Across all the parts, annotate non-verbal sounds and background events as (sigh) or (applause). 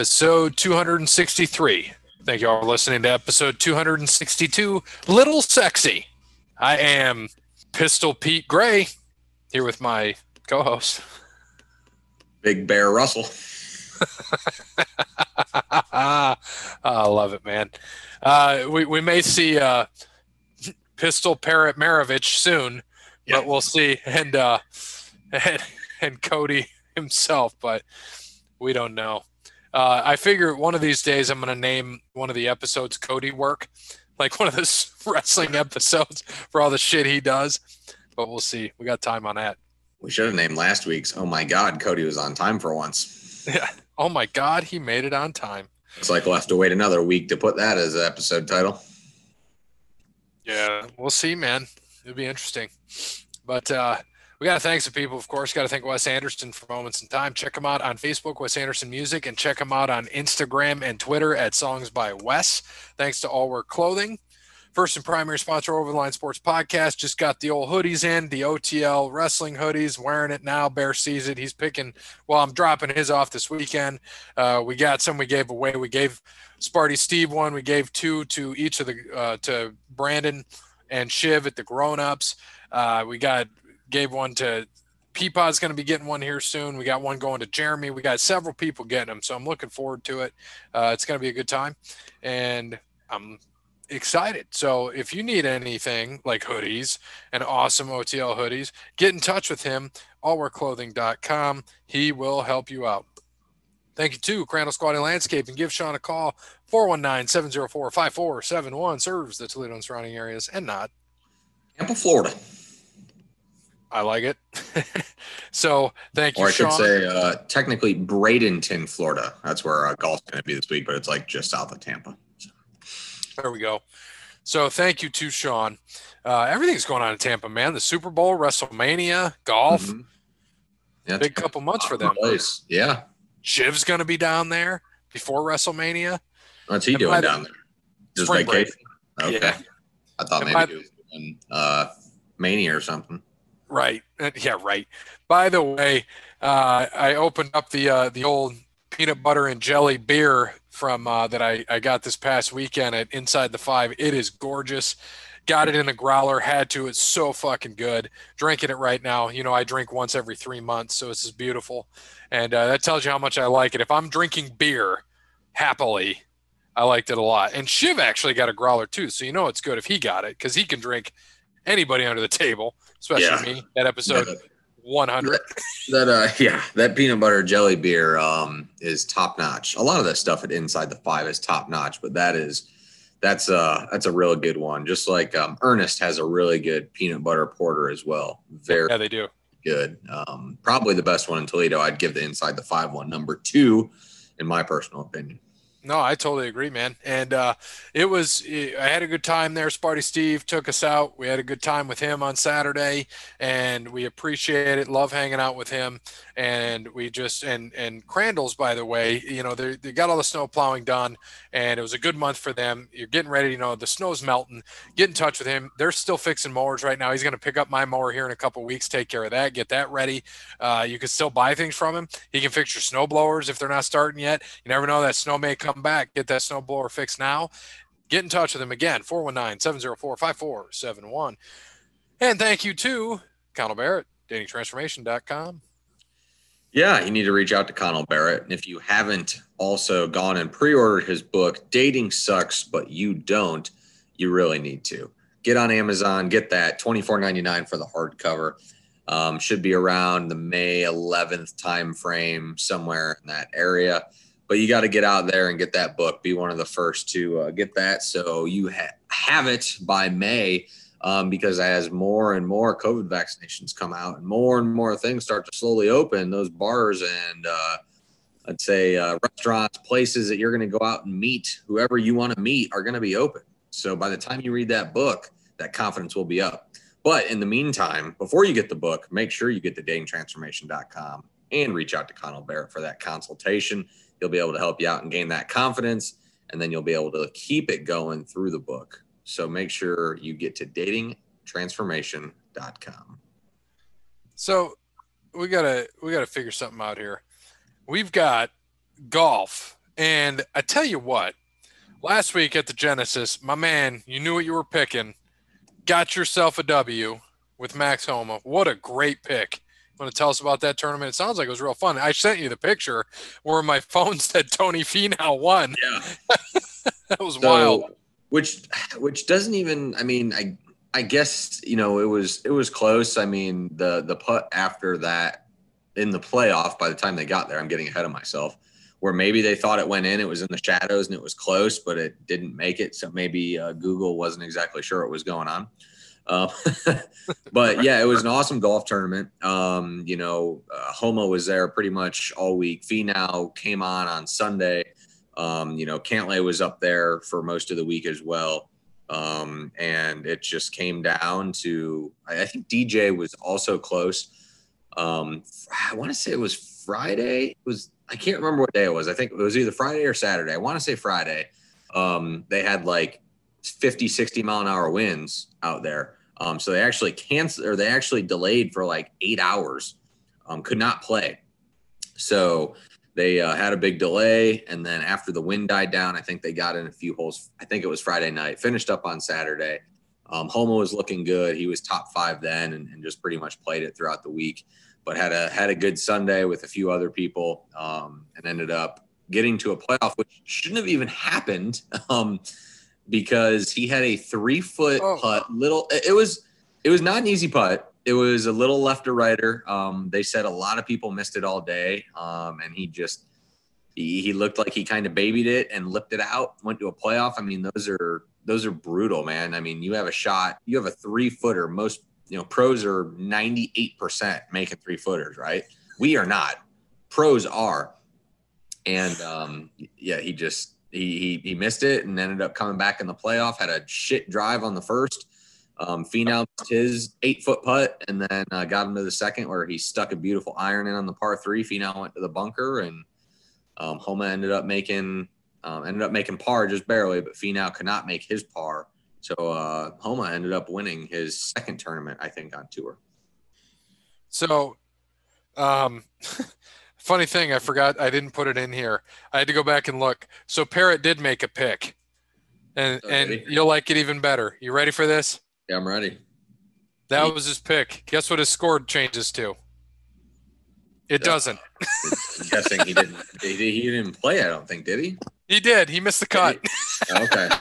episode 263. Thank you all for listening to episode 262, Little Sexy. I am Pistol Pete Gray here with my co host, Big Bear Russell. I (laughs) love it, man. Uh, we, we may see uh, Pistol Parrot Maravich soon, Yeah. but we'll see. And, uh, (laughs) and, and Cody himself, but we don't know. Uh, I figure one of these days I'm going to name one of the episodes Cody Work, like one of those (laughs) wrestling episodes for all the shit he does. But we'll see. We got time on that. We should have named last week's. Oh my God, Cody was on time for once. (laughs) Yeah. Oh my God, he made it on time. Looks like we'll have to wait another week to put that as an episode title. Yeah, we'll see, man. It'll be interesting. But uh, we got to thank some people, of course. Got to thank Wes Anderson for Moments in Time. Check him out on Facebook, Wes Anderson Music, and check him out on Instagram and Twitter at Songs by Wes. Thanks to All Work Clothing. First and primary sponsor, Over the Line Sports Podcast. Just got the old hoodies in, the OTL wrestling hoodies. Wearing it now. Bear sees it. He's picking. Well, I'm dropping his off this weekend. Uh, we got some we gave away. We gave Sparty Steve one. We gave two to each of the uh, to Brandon and Shiv at the grown ups. Uh, we got gave one to Peapod's going to be getting one here soon. We got one going to Jeremy. We got several people getting them, so I'm looking forward to it. Uh, it's going to be a good time, and I'm excited. So if you need anything like hoodies and awesome OTL hoodies, get in touch with him. Allwearclothing.com. He will help you out. Thank you to Crandall Squatty Landscaping. Give Sean a call 419-704-5471. Serves the Toledo and surrounding areas and not. Tampa, Florida. I like it. (laughs) so thank you, Or I Sean. could say uh, technically Bradenton, Florida. That's where uh, golf's going to be this week, but it's like just south of Tampa. There we go. So thank you to Sean. Uh, everything's going on in Tampa, man. The Super Bowl, WrestleMania, golf. Mhm. Yeah, Big couple months for them. Place. Yeah. Shiv's going to be down there before WrestleMania. What's he And doing the- down there? Just break. vacation? Okay. Yeah. I thought And maybe by- he was doing uh, Mania or something. Right. Uh, Yeah, right. By the way, uh, I opened up the uh, the old peanut butter and jelly beer from uh, that I, I got this past weekend at Inside the Five. It is gorgeous. Got it in a growler. Had to. It's so fucking good. Drinking it right now. You know, I drink once every three months, so this is beautiful. And uh, that tells you how much I like it. If I'm drinking beer happily, I liked it a lot. And Shiv actually got a growler too, so you know it's good if he got it because he can drink anybody under the table, especially Yeah. me. That episode That- 100. That uh yeah, that peanut butter jelly beer um is top notch. A lot of that stuff at Inside the Five is top notch, but that is that's uh that's a real good one. Just like um Earnest has a really good peanut butter porter as well. Very Yeah, they do. good. Um probably the best one in Toledo. I'd give the Inside the Five one number two, in my personal opinion. No, I totally agree, man. And uh, it was, I had a good time there. Sparty Steve took us out. We had a good time with him on Saturday, and we appreciate it. Love hanging out with him. And we just, and, and Crandall's, by the way, you know, they, they got all the snow plowing done, and it was a good month for them. You're getting ready, you know, the snow's melting. Get in touch with him. They're still fixing mowers right now. He's going to pick up my mower here in a couple weeks, take care of that, get that ready. Uh, you can still buy things from him. He can fix your snow blowers if they're not starting yet. You never know that snow may come back. Get that snow blower fixed now. Get in touch with him again, 419-704-5471. And thank you to Connell Barrett, datingtransformation.com. Yeah, you need to reach out to Connell Barrett. And if you haven't also gone and pre ordered his book, Dating Sucks, But You Don't, you really need to. Get on Amazon, get that $24.99 for the hardcover. Um, should be around the May 11th time frame, somewhere in that area. But you got to get out there and get that book. Be one of the first to uh, get that so you ha- have it by May um, because as more and more COVID vaccinations come out and more and more things start to slowly open, those bars and uh, I'd say uh, restaurants, places that you're going to go out and meet whoever you want to meet are going to be open. So by the time you read that book, that confidence will be up. But in the meantime, before you get the book, make sure you get to datingtransformation.com and reach out to Connell Barrett for that consultation. He'll be able to help you out and gain that confidence, and then you'll be able to keep it going through the book. So make sure you get to datingtransformation.com. So we gotta we gotta figure something out here. We've got golf And I tell you what, last week at the Genesis, my man, you knew what you were picking. Got yourself a W with Max Homa. What a great pick. Want to tell us about that tournament? It sounds like it was real fun. I sent you the picture where my (laughs) phone said Tony Finau won. Yeah. (laughs) that was so, wild. Which which doesn't even I mean, I I guess, you know, it was it was close. I mean, the the putt after that in the playoff by the time they got there, I'm getting ahead of myself where maybe they thought it went in, it was in the shadows and it was close, but it didn't make it. So maybe uh, Google wasn't exactly sure what was going on. Uh, (laughs) but yeah, it was an awesome golf tournament. Um, you know, uh, Homa was there pretty much all week. Finau came on on Sunday. Um, you know, Cantlay was up there for most of the week as well. Um, and it just came down to, I, I think DJ was also close. Um, I want to say it was Friday. It was I can't remember what day it was. I think it was either Friday or Saturday. I want to say Friday. Um, they had like 50, 60 mile an hour winds out there. Um, so they actually canceled or they actually delayed for like eight hours, um, could not play. So they uh, had a big delay. And then after the wind died down, I think they got in a few holes. I think it was Friday night, finished up on Saturday. Um, Homa was looking good. He was top five then and, and just pretty much played it throughout the week but had a had a good Sunday with a few other people, um, and ended up getting to a playoff, which shouldn't have even happened, (laughs) um, because he had a three foot oh. putt. Little, it was it was not an easy putt. It was a little left or righter. Um, they said a lot of people missed it all day, um, and he just he, he looked like he kind of babied it and lipped it out. Went to a playoff. I mean, those are those are brutal, man. I mean, you have a shot, you have a three footer. Most you know, pros are 98% making three footers, right? We are not. Pros are. And um, yeah, he just he, he he missed it and ended up coming back in the playoff. Had a shit drive on the first. Um, his eight foot putt and then uh, got him to the second where he stuck a beautiful iron in on the par three. Finau went to the bunker and um, Homa ended up making um, ended up making par just barely, but Finau could not make his par. So uh, Homa ended up winning his second tournament, I think, on tour. So, um, (laughs) funny thing, I forgot I didn't put it in here. I had to go back and look. So Parrot did make a pick, and and you'll like it even better. You ready for this? Yeah, I'm ready. That he, was his pick. Guess what his score changes to? It doesn't. (laughs) I'm guessing he didn't. He, he didn't play. I don't think. Did he? He did. He missed the cut. okay. (laughs)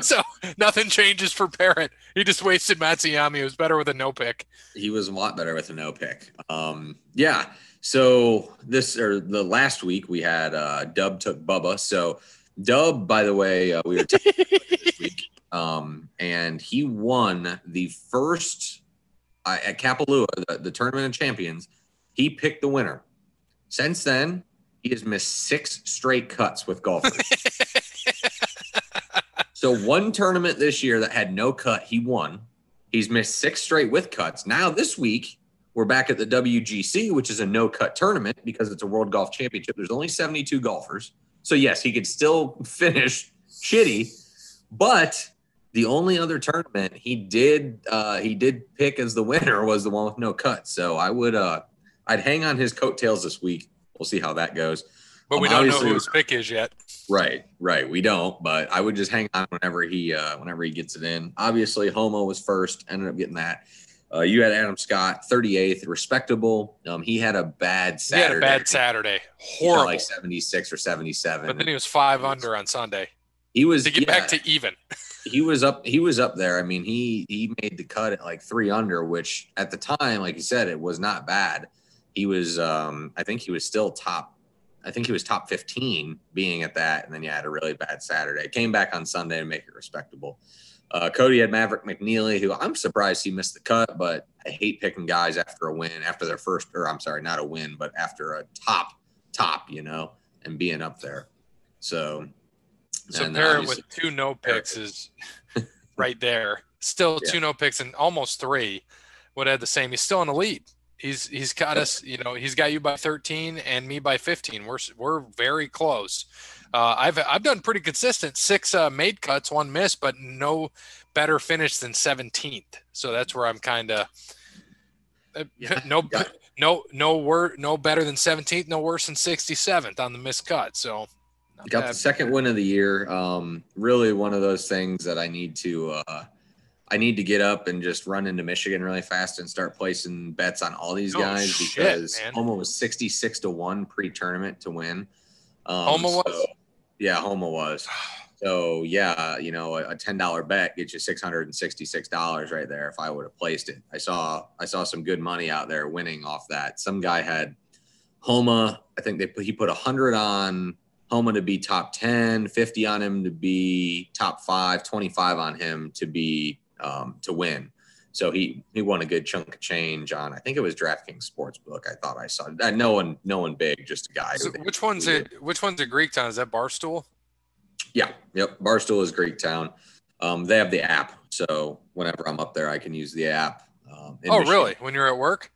So nothing changes for Parrot. He just wasted Matsuyama. He was better with a no pick. He was a lot better with a no pick. Um, yeah. So this or the last week we had uh, Dub took Bubba. So Dub, by the way, uh, we were this (laughs) week, um, and he won the first uh, at Kapalua, the, the tournament of champions. He picked the winner. Since then, he has missed six straight cuts with golfers. (laughs) So one tournament this year that had no cut, he won. He's missed six straight with cuts. Now this week, we're back at the WGC, which is a no cut tournament because it's a World Golf Championship. There's only 72 golfers. So yes, he could still (laughs) finish shitty, but the only other tournament he did uh, he did pick as the winner was the one with no cut. So I would uh I'd hang on his coattails this week. We'll see how that goes. But we um, don't know who his pick is yet. Right, right. We don't, but I would just hang on whenever he uh whenever he gets it in. Obviously, Homa was first, ended up getting that. Uh, you had Adam Scott, 38th, respectable. Um, he had a bad Saturday. He had a bad Saturday. Horrible. Like 76 or 77. But then he was five under on Sunday. He was to get yeah, back to even. (laughs) he was up. He was up there. I mean, he he made the cut at like three under, which at the time, like you said, it was not bad. He was. um I think he was still top I think he was top 15 being at that. And then you had a really bad Saturday. Came back on Sunday to make it respectable. Uh, Cody had Maverick McNealy, who I'm surprised he missed the cut, but I hate picking guys after a win, after their first, or I'm sorry, not a win, but after a top, top, you know, and being up there. So, so Parrot with two no picks is (laughs) right there. Still yeah. two no picks and almost three would have the same. He's still in the lead. He's he's got us, you know, he's got you by 13 and me by 15. We're we're very close. Uh, I've I've done pretty consistent six uh, made cuts, one miss, but no better finish than 17th. So that's where I'm kind of uh, yeah, (laughs) no yeah. no no wor- no better than 17th, no worse than 67th on the missed cut. So got bad. the second win of the year. Um, really one of those things that I need to uh, I need to get up and just run into Michigan really fast and start placing bets on all these Oh, guys shit, because man. Was 66 to 1 pre-tournament to win. Um, Homa was? yeah, Homa was. So yeah, you know, a, a ten dollar bet gets you six hundred and sixty six dollars right there. If I would have placed it, I saw I saw some good money out there winning off that. Some guy had Homa. I think they put, he put a hundred on Homa to be top 10, 50 on him to be top five, 25 on him to be um, to win. So he he won a good chunk of change on. I think it was DraftKings Sportsbook. I thought I saw. Uh, no one, no one big, just a guy. So which one's it? Which one's a Greek town? Is that Barstool? Yeah, yep. Barstool is Greektown. Um, they have the app, so whenever I'm up there, I can use the app. Um, Oh, Michigan. really? When you're at work?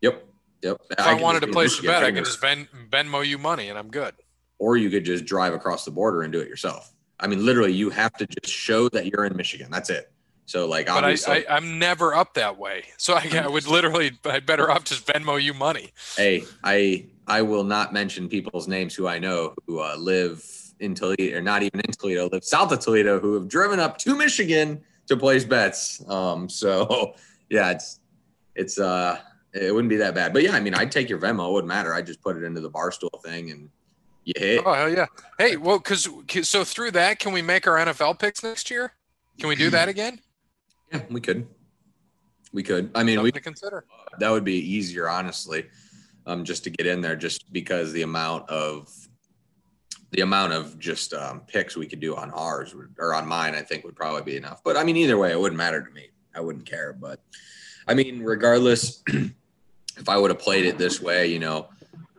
Yep, yep. If I, can wanted to place a bet, I can just ben, Venmo you money, and I'm good. or you could just drive across the border and do it yourself. I mean, literally, you have to just show that you're in Michigan. That's it. So, like, But I, I, I'm never up that way, so I, I would literally, I'd better off just Venmo you money. hey, I I will not mention people's names who I know who uh, live in Toledo or not even in Toledo, live south of Toledo, who have driven up to Michigan to place bets. Um, so (laughs) yeah, it's it's uh it wouldn't be that bad. But yeah, I mean, I'd take your Venmo. It wouldn't matter. I just put it into the barstool thing and you hit. Oh hell yeah! Hey, well, because so through that, can we make our NFL picks next year? Can we do (clears throat) that again? Yeah, we could. We could. I mean, Something we to consider. that would be easier, honestly, um, just to get in there, just because the amount of the amount of just um, picks we could do on ours would, or on mine, I think would probably be enough. But I mean, either way, it wouldn't matter to me. I wouldn't care. But I mean, regardless, (clears throat) if I would have played it this way, you know,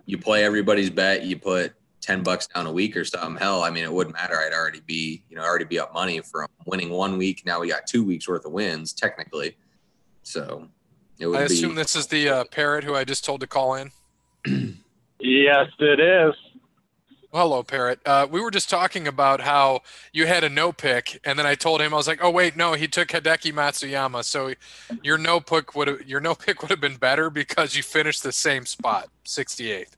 you play everybody's bet, you put ten bucks down a week or something. Hell, I mean, it wouldn't matter. I'd already be, you know, already be up money from winning one week. Now we got two weeks worth of wins, technically. So it would I be. assume this is the uh, parrot who I just told to call in. (clears throat) Yes, it is. Hello, Parrot. Uh, we were just talking about how you had a no pick, and then I told him I was like, "Oh wait, no, he took Hideki Matsuyama." So your no pick would have your no pick would have been better because you finished the same spot, 68th.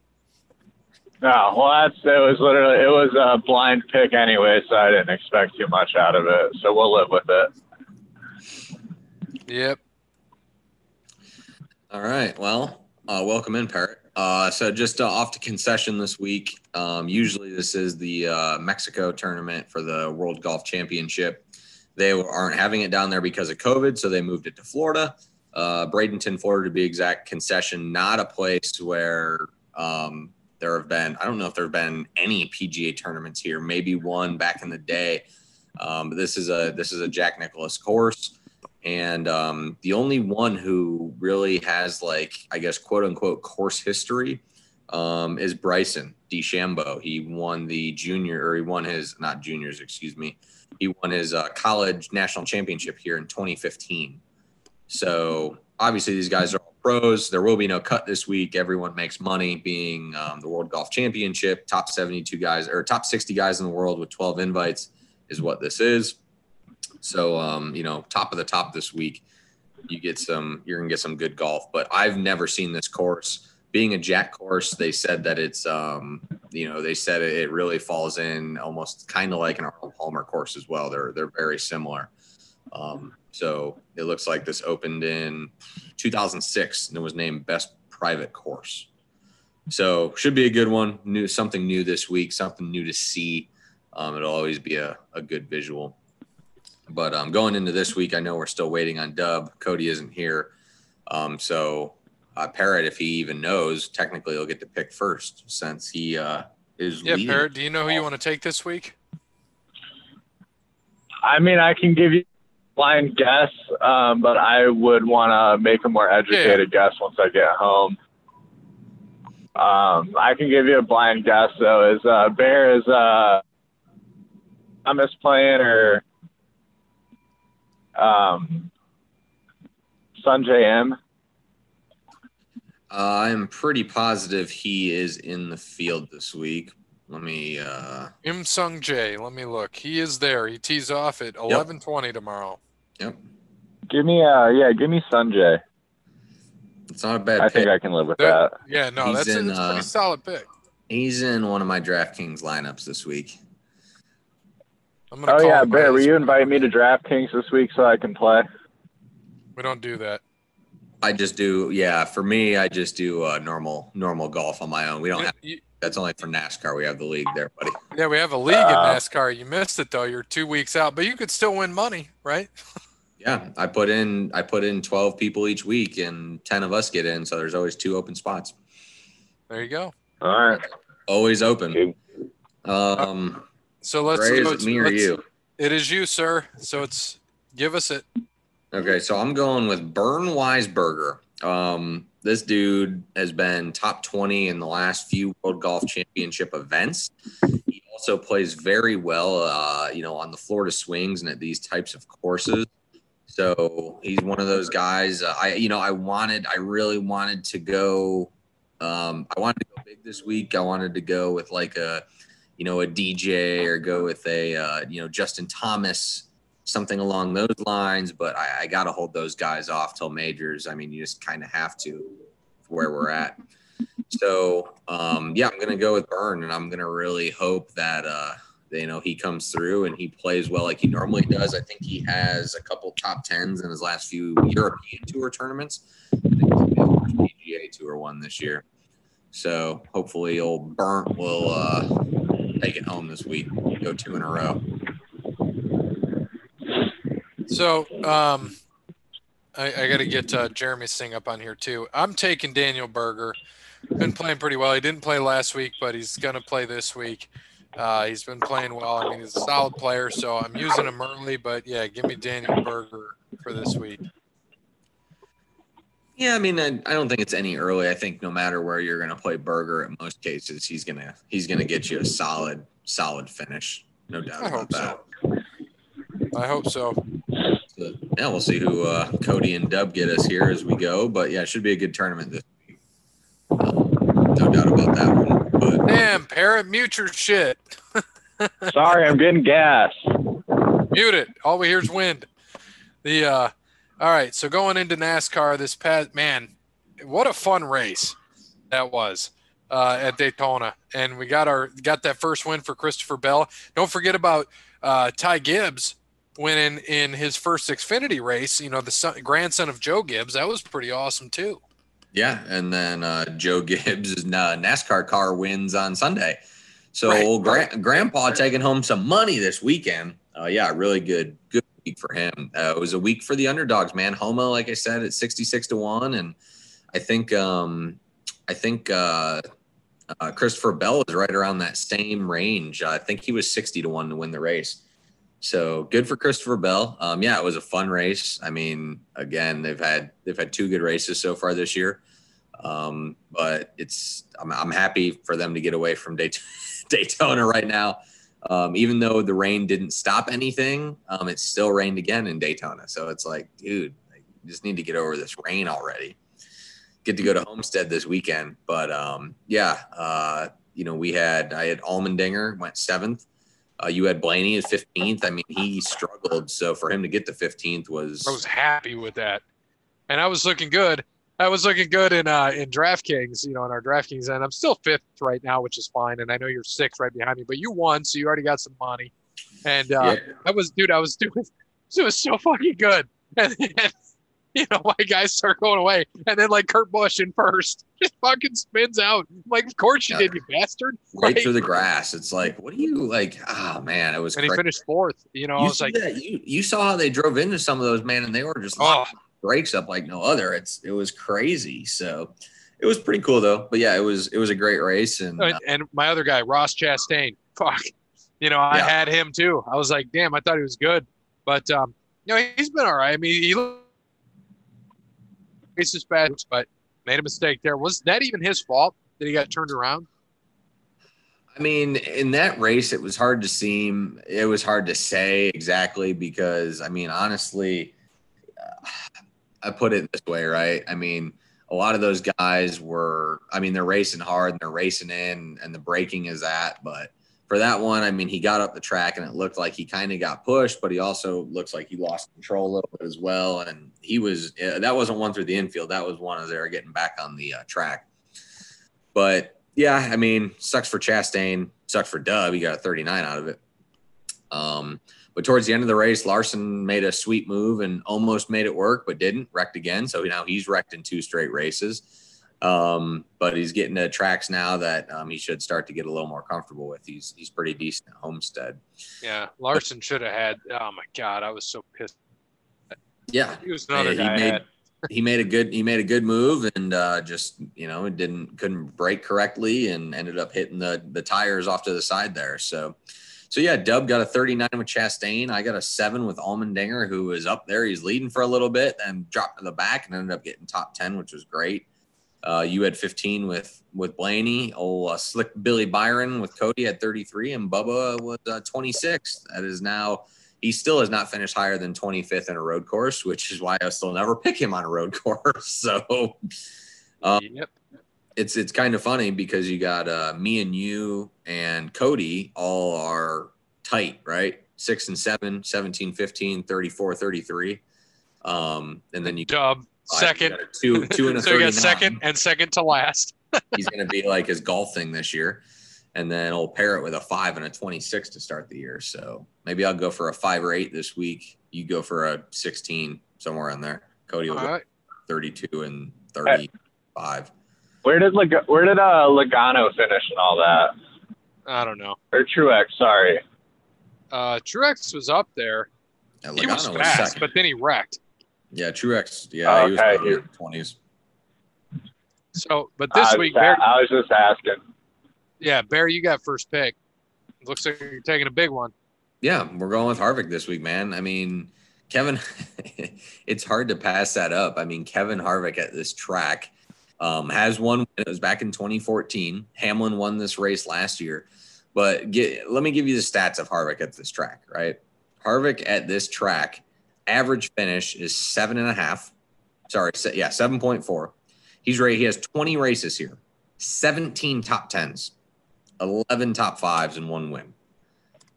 No, well, that's it was literally it was a blind pick anyway, so I didn't expect too much out of it. So we'll live with it. Yep. All right. Well, uh, welcome in, Parrot. Uh, so just uh, off to concession this week. Um, usually this is the uh, Mexico tournament for the World Golf Championship. They aren't having it down there because of COVID, so they moved it to Florida, uh, Bradenton, Florida, to be exact. Concession, not a place where um, there have been. I don't know if there have been any PGA tournaments here. Maybe one back in the day. Um, but this is a this is a Jack Nicklaus course and um, the only one who really has like i guess quote unquote course history um, is bryson DeChambeau. he won the junior or he won his not juniors excuse me he won his uh, college national championship here in 2015 so obviously these guys are pros there will be no cut this week everyone makes money being um, the world golf championship top 72 guys or top 60 guys in the world with 12 invites is what this is so, um, you know, top of the top this week, you get some, you're gonna get some good golf. But I've never seen this course. Being a Jack course, they said that it's, um, you know, they said it really falls in almost kind of like an Arnold Palmer course as well. They're they're very similar. Um, so it looks like this opened in 2006 and it was named best private course. So should be a good one. New something new this week, something new to see. Um, it'll always be a, a good visual. But um, going into this week, I know we're still waiting on Dub. Cody isn't here. Um, so uh, Parrot, if he even knows, technically he'll get to pick first since he uh, is Yeah, leading. Parrot. Do you know who you want to take this week? I mean, I can give you a blind guess, um, but I would want to make a more educated guess once I get home. Um, I can give you a blind guess though. Is uh, Bear is uh, Thomas playing or um, Sungjae Im? Uh, I'm pretty positive he is in the field this week. Let me. Uh, Im Sung Jae. Let me look. He is there. He tees off at 11:20 tomorrow. yep, Give me uh, yeah, give me Sungjae. it's not a bad I pick. think I can live with That- that. Yeah, no, He's that's a, in, that's a pretty uh, solid pick. He's in one of my DraftKings lineups this week. I'm gonna oh yeah, Bear, will you invite me to DraftKings this week so I can play? We don't do that. I just do, yeah. For me, I just do uh, normal normal golf on my own. We don't have. That's only for NASCAR. We have the league there, buddy. Yeah, we have a league uh, in NASCAR. You missed it though. You're two weeks out, but you could still win money, right? (laughs) yeah, I put in I put in twelve people each week, and ten of us get in. So there's always two open spots. There you go. All right. Always open. Um. So let's. Ray, is it me or you? It is you, sir. So it's give us it. Okay, so I'm going with Bernd Wiesberger. Um, this dude has been top 20 in the last few World Golf Championship events. He also plays very well, uh, you know, on the Florida swings and at these types of courses. So he's one of those guys. Uh, I, you know, I wanted, I really wanted to go. Um, I wanted to go big this week. I wanted to go with like a, you know, a DJ or go with a, uh, you know, Justin Thomas something along those lines. But I, I got to hold those guys off till majors. I mean, you just kind of have to where we're at. (laughs) So um, yeah, I'm gonna go with Bernd, and I'm gonna really hope that uh, you know he comes through and he plays well like he normally does. I think he has a couple top tens in his last few European Tour tournaments. I think he's first PGA Tour one this year. So hopefully, old Bernd will uh, take it home this week. Go two in a row. So, um, I, I got to get uh, Jeremy Sing up on here too. I'm taking Daniel Berger. Been playing pretty well. He didn't play last week, but he's going to play this week. Uh, he's been playing well. I mean, he's a solid player, so I'm using him early. But yeah, give me Daniel Berger for this week. Yeah, I mean, I, I don't think it's any early. I think no matter where you're going to play Berger, in most cases, he's gonna he's gonna get you a solid solid finish. No doubt I about that. So. I hope so. So, yeah, we'll see who uh, Cody and Dub get us here as we go. But yeah, it should be a good tournament this week. Um, no doubt about that one. But, Damn, parrot, mute your shit. (laughs) Sorry, I'm getting gas. Mute it. All we hear is wind. The uh, all right. So going into NASCAR this past man, what a fun race that was. Uh, at Daytona, and we got our got that first win for Christopher Bell. Don't forget about uh, Ty Gibbs winning in his first Xfinity race. You know, the son, grandson of Joe Gibbs. That was pretty awesome too. Yeah, and then uh, Joe (laughs) Gibbs' uh, NASCAR car wins on Sunday. So right. old gra- grandpa taking home some money this weekend. Uh, yeah, really good, good week for him. Uh, it was a week for the underdogs, man. Homa, like I said, at sixty-six to one, and I think, um, I think uh, uh, Christopher Bell is right around that same range. I think he was sixty to one to win the race. So good for Christopher Bell. Um, yeah, it was a fun race. I mean, again, they've had they've had two good races so far this year, um, but it's I'm, I'm happy for them to get away from (laughs) Daytona right now. Um, even though the rain didn't stop anything, um, it still rained again in Daytona. So it's like, dude, I just need to get over this rain already. Get to go to Homestead this weekend, but um, yeah, uh, you know, we had I had Allmendinger went seventh. Uh, you had Blaney at 15th. I mean, he struggled. So for him to get the 15th was. I was happy with that. And I was looking good. I was looking good in uh, in DraftKings, you know, in our DraftKings, and I'm still fifth right now, which is fine. And I know you're sixth right behind me, but you won, so you already got some money. And uh, yeah. I was, dude, I was doing, (laughs) it was so fucking good. (laughs) And, and (laughs) you know, my guys start going away. And then like Kurt Busch in first (laughs) just fucking spins out. I'm like, of course you yeah. did, you bastard. (laughs) Right like, through the grass. It's like, what do you like? Oh man, it was And crazy. he finished fourth. You know, you I was like that. you you saw how they drove into some of those man and they were just oh. brakes up like no other. It's it was crazy. So it was pretty cool though. But yeah, it was it was a great race. And uh, and my other guy, Ross Chastain, fuck. You know, I yeah. had him too. I was like, damn, I thought he was good. But um, you know, he's been all right. I mean, he racist bad, but made a mistake there. Was that even his fault that he got turned around? I mean, in that race, it was hard to seem. It was hard to say exactly because, I mean, honestly, uh, I put it this way, right? I mean, a lot of those guys were. I mean, they're racing hard and they're racing in, and the braking is that, but for that one, I mean, he got up the track and it looked like he kind of got pushed, but he also looks like he lost control a little bit as well. And he was, uh, that wasn't one through the infield. That was one as they were getting back on the uh, track. But yeah, I mean, sucks for Chastain, sucks for Dub. He got a 39 out of it. Um, but towards the end of the race, Larson made a sweet move and almost made it work, but didn't. Wrecked again. So now he's wrecked in two straight races. Um, but he's getting to tracks now that um, he should start to get a little more comfortable with. He's he's pretty decent at Homestead. Yeah, Larson should have had. Oh my god, I was so pissed. Yeah, He was another he guy. Made he made a good he made a good move and uh, just you know it didn't couldn't brake correctly and ended up hitting the the tires off to the side there. So so yeah, Dub got a 39 with Chastain. I got a seven with Allmendinger, who was up there. He's leading for a little bit and dropped to the back and ended up getting top 10, which was great. Uh, you had 15 with with Blaney. Oh, uh, slick Billy Byron with Cody at 33, and Bubba was uh, 26. That is now he still has not finished higher than 25th in a road course, which is why I still never (laughs) pick him on a road (laughs) course. So uh, yep. it's it's kind of funny because you got uh, me and you and Cody all are tight, right? Six and seven, 17, 15, 34, 33. Um, and then you second. two, two and a (laughs) so you 39 got second and second to last. (laughs) he's going to be like his golf thing this year. And then I'll pair it with a five and a 26 to start the year. So maybe I'll go for a five or eight this week. You go for a 16 somewhere in there. Cody will All go right. 32 and 35. Where did Lag- where did uh Logano finish and all that? I don't know. Or Truex, sorry. Uh, Truex was up there. And He was fast, second. but then he wrecked. Yeah, Truex. Yeah, he was probably in the 20s. So, but this was, week, a- Bear, I was just asking. yeah, Barry, you got first pick. Looks like you're taking a big one. Yeah, we're going with Harvick this week, man. I mean, Kevin, (laughs) it's hard to pass that up. I mean, Kevin Harvick at this track um, has won. It was back in 2014. Hamlin won this race last year. But get, let me give you the stats of Harvick at this track, right? Harvick at this track, average finish is seven and a half. Sorry, yeah, 7.4. He's ready. He has 20 races here, 17 top tens, 11 top fives, and one win.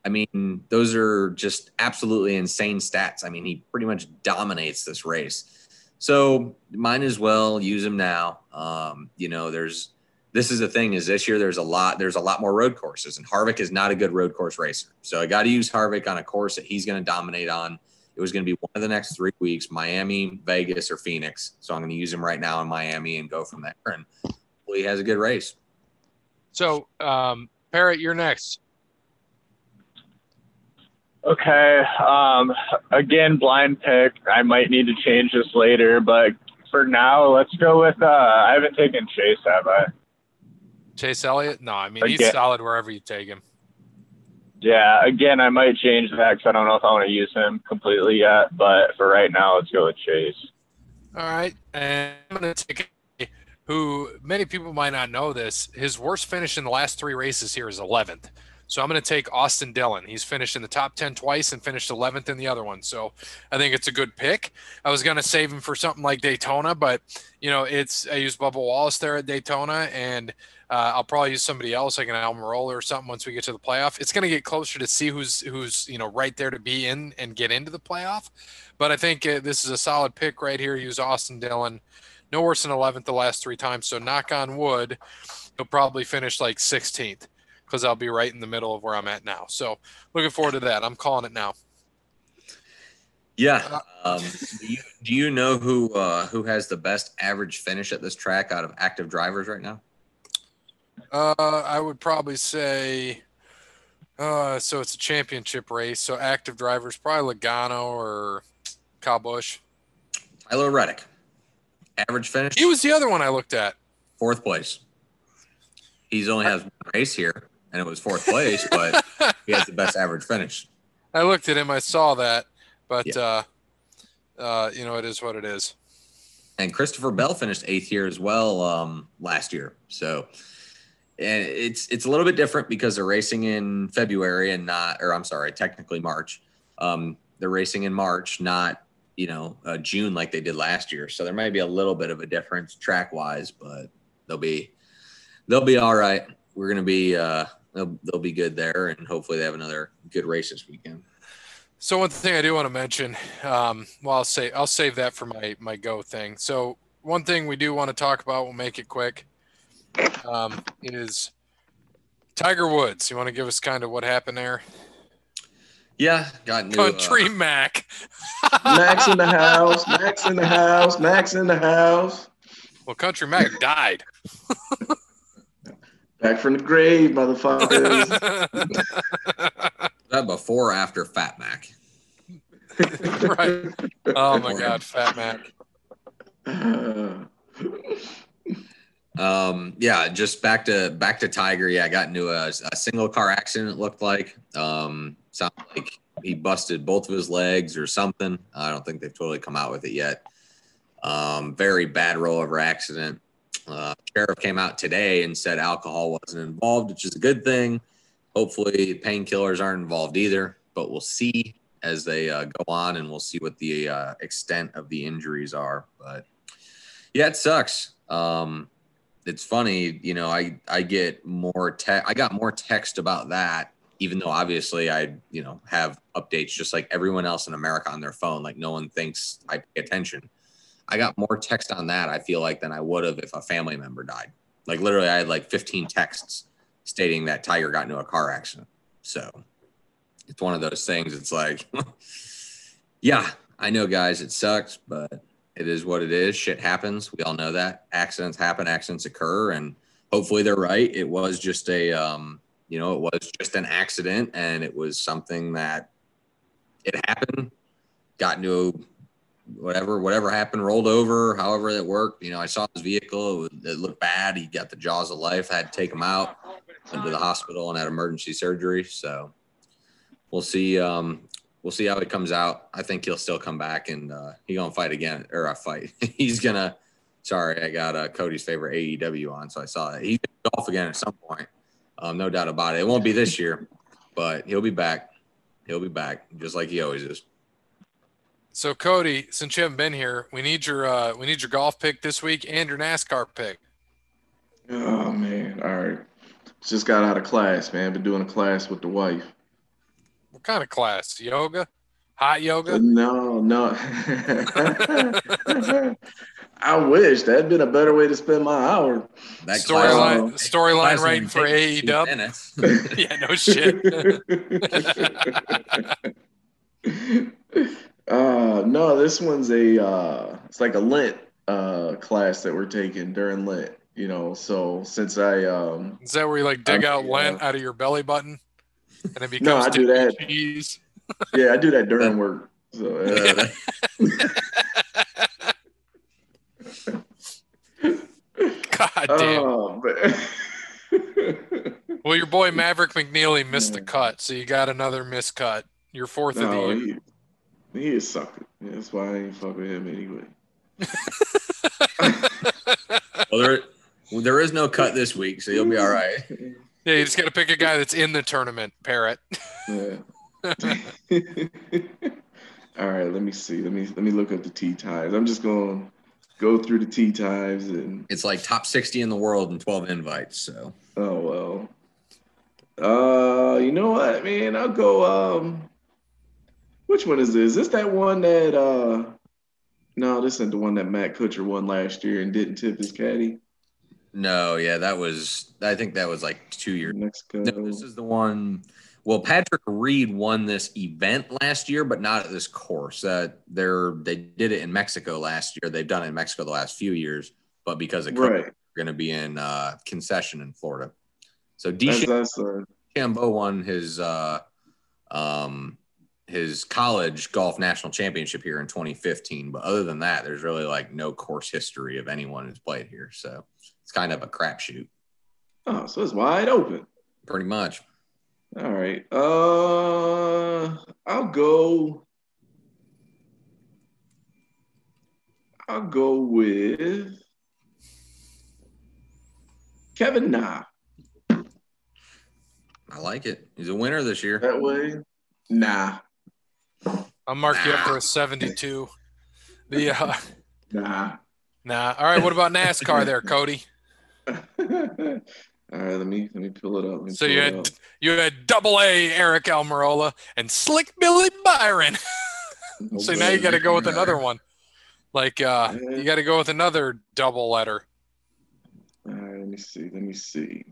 I mean, those are just absolutely insane stats. I mean, he pretty much dominates this race. So might as well use him now. Um, you know, there's this is the thing is this year there's a lot there's a lot more road courses and Harvick is not a good road course racer. So I got to use Harvick on a course that he's going to dominate on. It was going to be one of the next three weeks: Miami, Vegas, or Phoenix. So I'm going to use him right now in Miami and go from there. And hopefully he has a good race. So, um, Parrot, you're next. Okay. Um, again, blind pick. I might need to change this later, but for now, let's go with. Uh, I haven't taken Chase, have I? Chase Elliott? No, I mean he's solid wherever you take him. Yeah. Again, I might change that because I don't know if I want to use him completely yet. But for right now, let's go with Chase. All right, and I'm going to take who many people might not know this. His worst finish in the last three races here is 11th. So I'm going to take Austin Dillon. He's finished in the top 10 twice and finished 11th in the other one. So I think it's a good pick. I was going to save him for something like Daytona, but you know, it's I used Bubba Wallace there at Daytona, and uh, I'll probably use somebody else like an Almirola or something once we get to the playoff. It's going to get closer to see who's who's you know right there to be in and get into the playoff. But I think uh, this is a solid pick right here. Use Austin Dillon. No worse than 11th the last three times. So knock on wood, he'll probably finish like 16th because I'll be right in the middle of where I'm at now. So looking forward to that. I'm calling it now. Yeah. Um, do, you, do you know who uh, who has the best average finish at this track out of active drivers right now? Uh, I would probably say, uh, so it's a championship race. So active drivers, probably Logano or Kyle Busch. Tyler Reddick. Average finish, He was the other one I looked at. fourth place. He's only has one race here, and it was fourth place, (laughs) but he has the best average finish. I looked at him. I saw that, but Yeah. uh, uh, you know, it is what it is. And Christopher Bell finished eighth here as well um, last year. So, and it's it's a little bit different because they're racing in February and not, or I'm sorry, technically March. Um, they're racing in March, not you know uh, June like they did last year. So there might be a little bit of a difference track wise, but they'll be they'll be all right. We're gonna be uh, they'll they'll be good there, and hopefully they have another good race this weekend. So one thing I do want to mention, um, well, I'll say I'll save that for my my go thing. So one thing we do want to talk about, we'll make it quick. Um, it is Tiger Woods. You want to give us kind of what happened there? Yeah, got into uh, Country Mac. (laughs) Max in the house. Max in the house. Max in the house. Well, Country Mac died. (laughs) Back from the grave, motherfuckers. (laughs) that before or after Fat Mac. right. Oh my God, Fat Mac. Um, yeah, just back to back to Tiger. Yeah, I got into a, a single car accident. It looked like um, sounded like he busted both of his legs or something. I don't think they've totally come out with it yet. Um, very bad rollover accident. Uh, sheriff came out today and said alcohol wasn't involved, which is a good thing. Hopefully, painkillers aren't involved either, but we'll see as they uh, go on, and we'll see what the uh, extent of the injuries are. But yeah, it sucks. Um, it's funny, you know, I I get more text. I got more text about that, even though obviously I you know have updates just like everyone else in America on their phone. Like no one thinks I pay attention. I got more text on that. I feel like than I would have if a family member died. Like literally, I had like 15 texts stating that Tiger got into a car accident. So it's one of those things. It's like, (laughs) yeah, I know, guys, it sucks, but it is what it is. Shit happens. We all know that. Accidents happen, accidents occur, and hopefully they're right. It was just a, um, you know, it was just an accident, and it was something that it happened. Got into whatever, whatever happened, rolled over, however it worked. You know, I saw his vehicle. It, it looked bad. He got the jaws of life. I had to take him out. Went to the hospital and had emergency surgery. So we'll see. Um, we'll see how he comes out. I think he'll still come back and uh, he gonna fight again or a fight. (laughs) He's gonna. Sorry, I got uh, Cody's favorite AEW on, so I saw that he's gonna golf again at some point. Um, no doubt about it. It won't be this year, but he'll be back. He'll be back just like he always is. So Cody, since you haven't been here, we need your uh, we need your golf pick this week and your NASCAR pick. Oh man! All right, just got out of class, man. Been doing a class with the wife. What kind of class? Yoga? Hot yoga? No, no. (laughs) I wish that'd been a better way to spend my hour. That Storyline class- storyline class writing for AEW. (laughs) (laughs) yeah, no shit. uh no, this one's a uh it's like a Lent uh class that we're taking during Lent, you know. So since I um Is that where you like dig I'm- out lint yeah. out of your belly button? And it (laughs) becomes No, I do that. cheese. (laughs) yeah, I do that during (laughs) work. So uh, God damn. oh, but well, your boy Maverick McNealy missed the cut, so you got another miscut. Your fourth of the no, year. he, he is sucker. That's why I ain't fuck with him anyway. well, there, well, there is no cut this week, so you'll be all right. Yeah, you just got to pick a guy that's in the tournament, Parrot. Yeah. (laughs) All right, let me see. Let me let me look up the tee times. I'm just going to go through the tee times and It's like top 60 in the world and 12 invites. So oh well. Uh, you know what, man? I'll go. Um, which one is this? Is this that one that? Uh, no, this isn't the one that Matt Kuchar won last year and didn't tip his caddy. No, yeah, that was. I think that was like two years. Mexico. No, this is the one. Well, Patrick Reed won this event last year, but not at this course. Uh, they're they did it in Mexico last year. They've done it in Mexico the last few years, but because of COVID, right. they're going to be in uh, concession in Florida. So DeChambeau uh, won his uh, um, his college golf national championship here in 2015. But other than that, there's really like no course history of anyone who's played here. So it's kind of a crapshoot, oh, so it's wide open. pretty much. All right. Uh, I'll go. I'll go with Kevin Na. I like it. He's a winner this year. That way, nah, I'll mark you up for a 72. The uh, (laughs) nah. nah. All right. What about NASCAR there, Cody? (laughs) All right, let me let me pull it up. Let me So you had up. you had Double A Eric Almirola and Slick Billy Byron. (laughs) so now you got to go with another one. Like uh, you got to go with another double letter. All right, let me see. Let me see.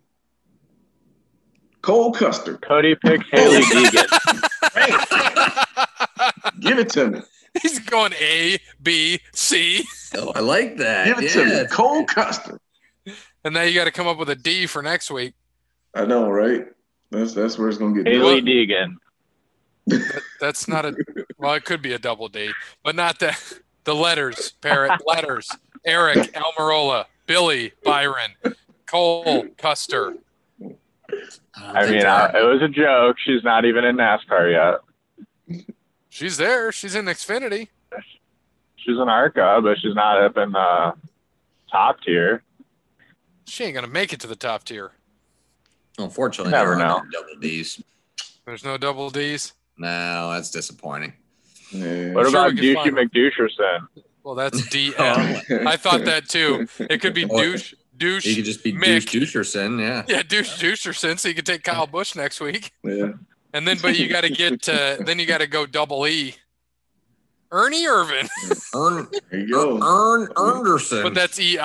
Cole Custer. Cody (laughs) picks Hailie Deegan. Give it to me. He's going A, B, C, Oh, I like that. Give it to me. Cole Custer. And now you got to come up with a D for next week. I know, right? That's that's where it's gonna get. Hailie Deegan. (laughs) That's not a well, it could be a double D, but not that. The letters, Parrot, letters. Eric, Almirola, Billy, Byron, Cole, Custer. don't I mean, that- uh, it was a joke. She's not even in NASCAR yet. She's there. She's in Xfinity. She's an ARCA, but she's not up in the top tier. She ain't gonna make it to the top tier. unfortunately, Never there are know. no double D's. There's no double D's. No, that's disappointing. Yeah. What about we can Douchey McDoucherson? Well, that's (laughs) DM. I thought that too. It could be douche, douche. He could just be Mick. Douche Doucherson, yeah. Yeah, douche, doucherson. So you could take Kyle Busch next week, yeah. and then but you got to get uh, then you got to go double E. Ernie Irvan, Ern, There you go. Ern Anderson. but that's E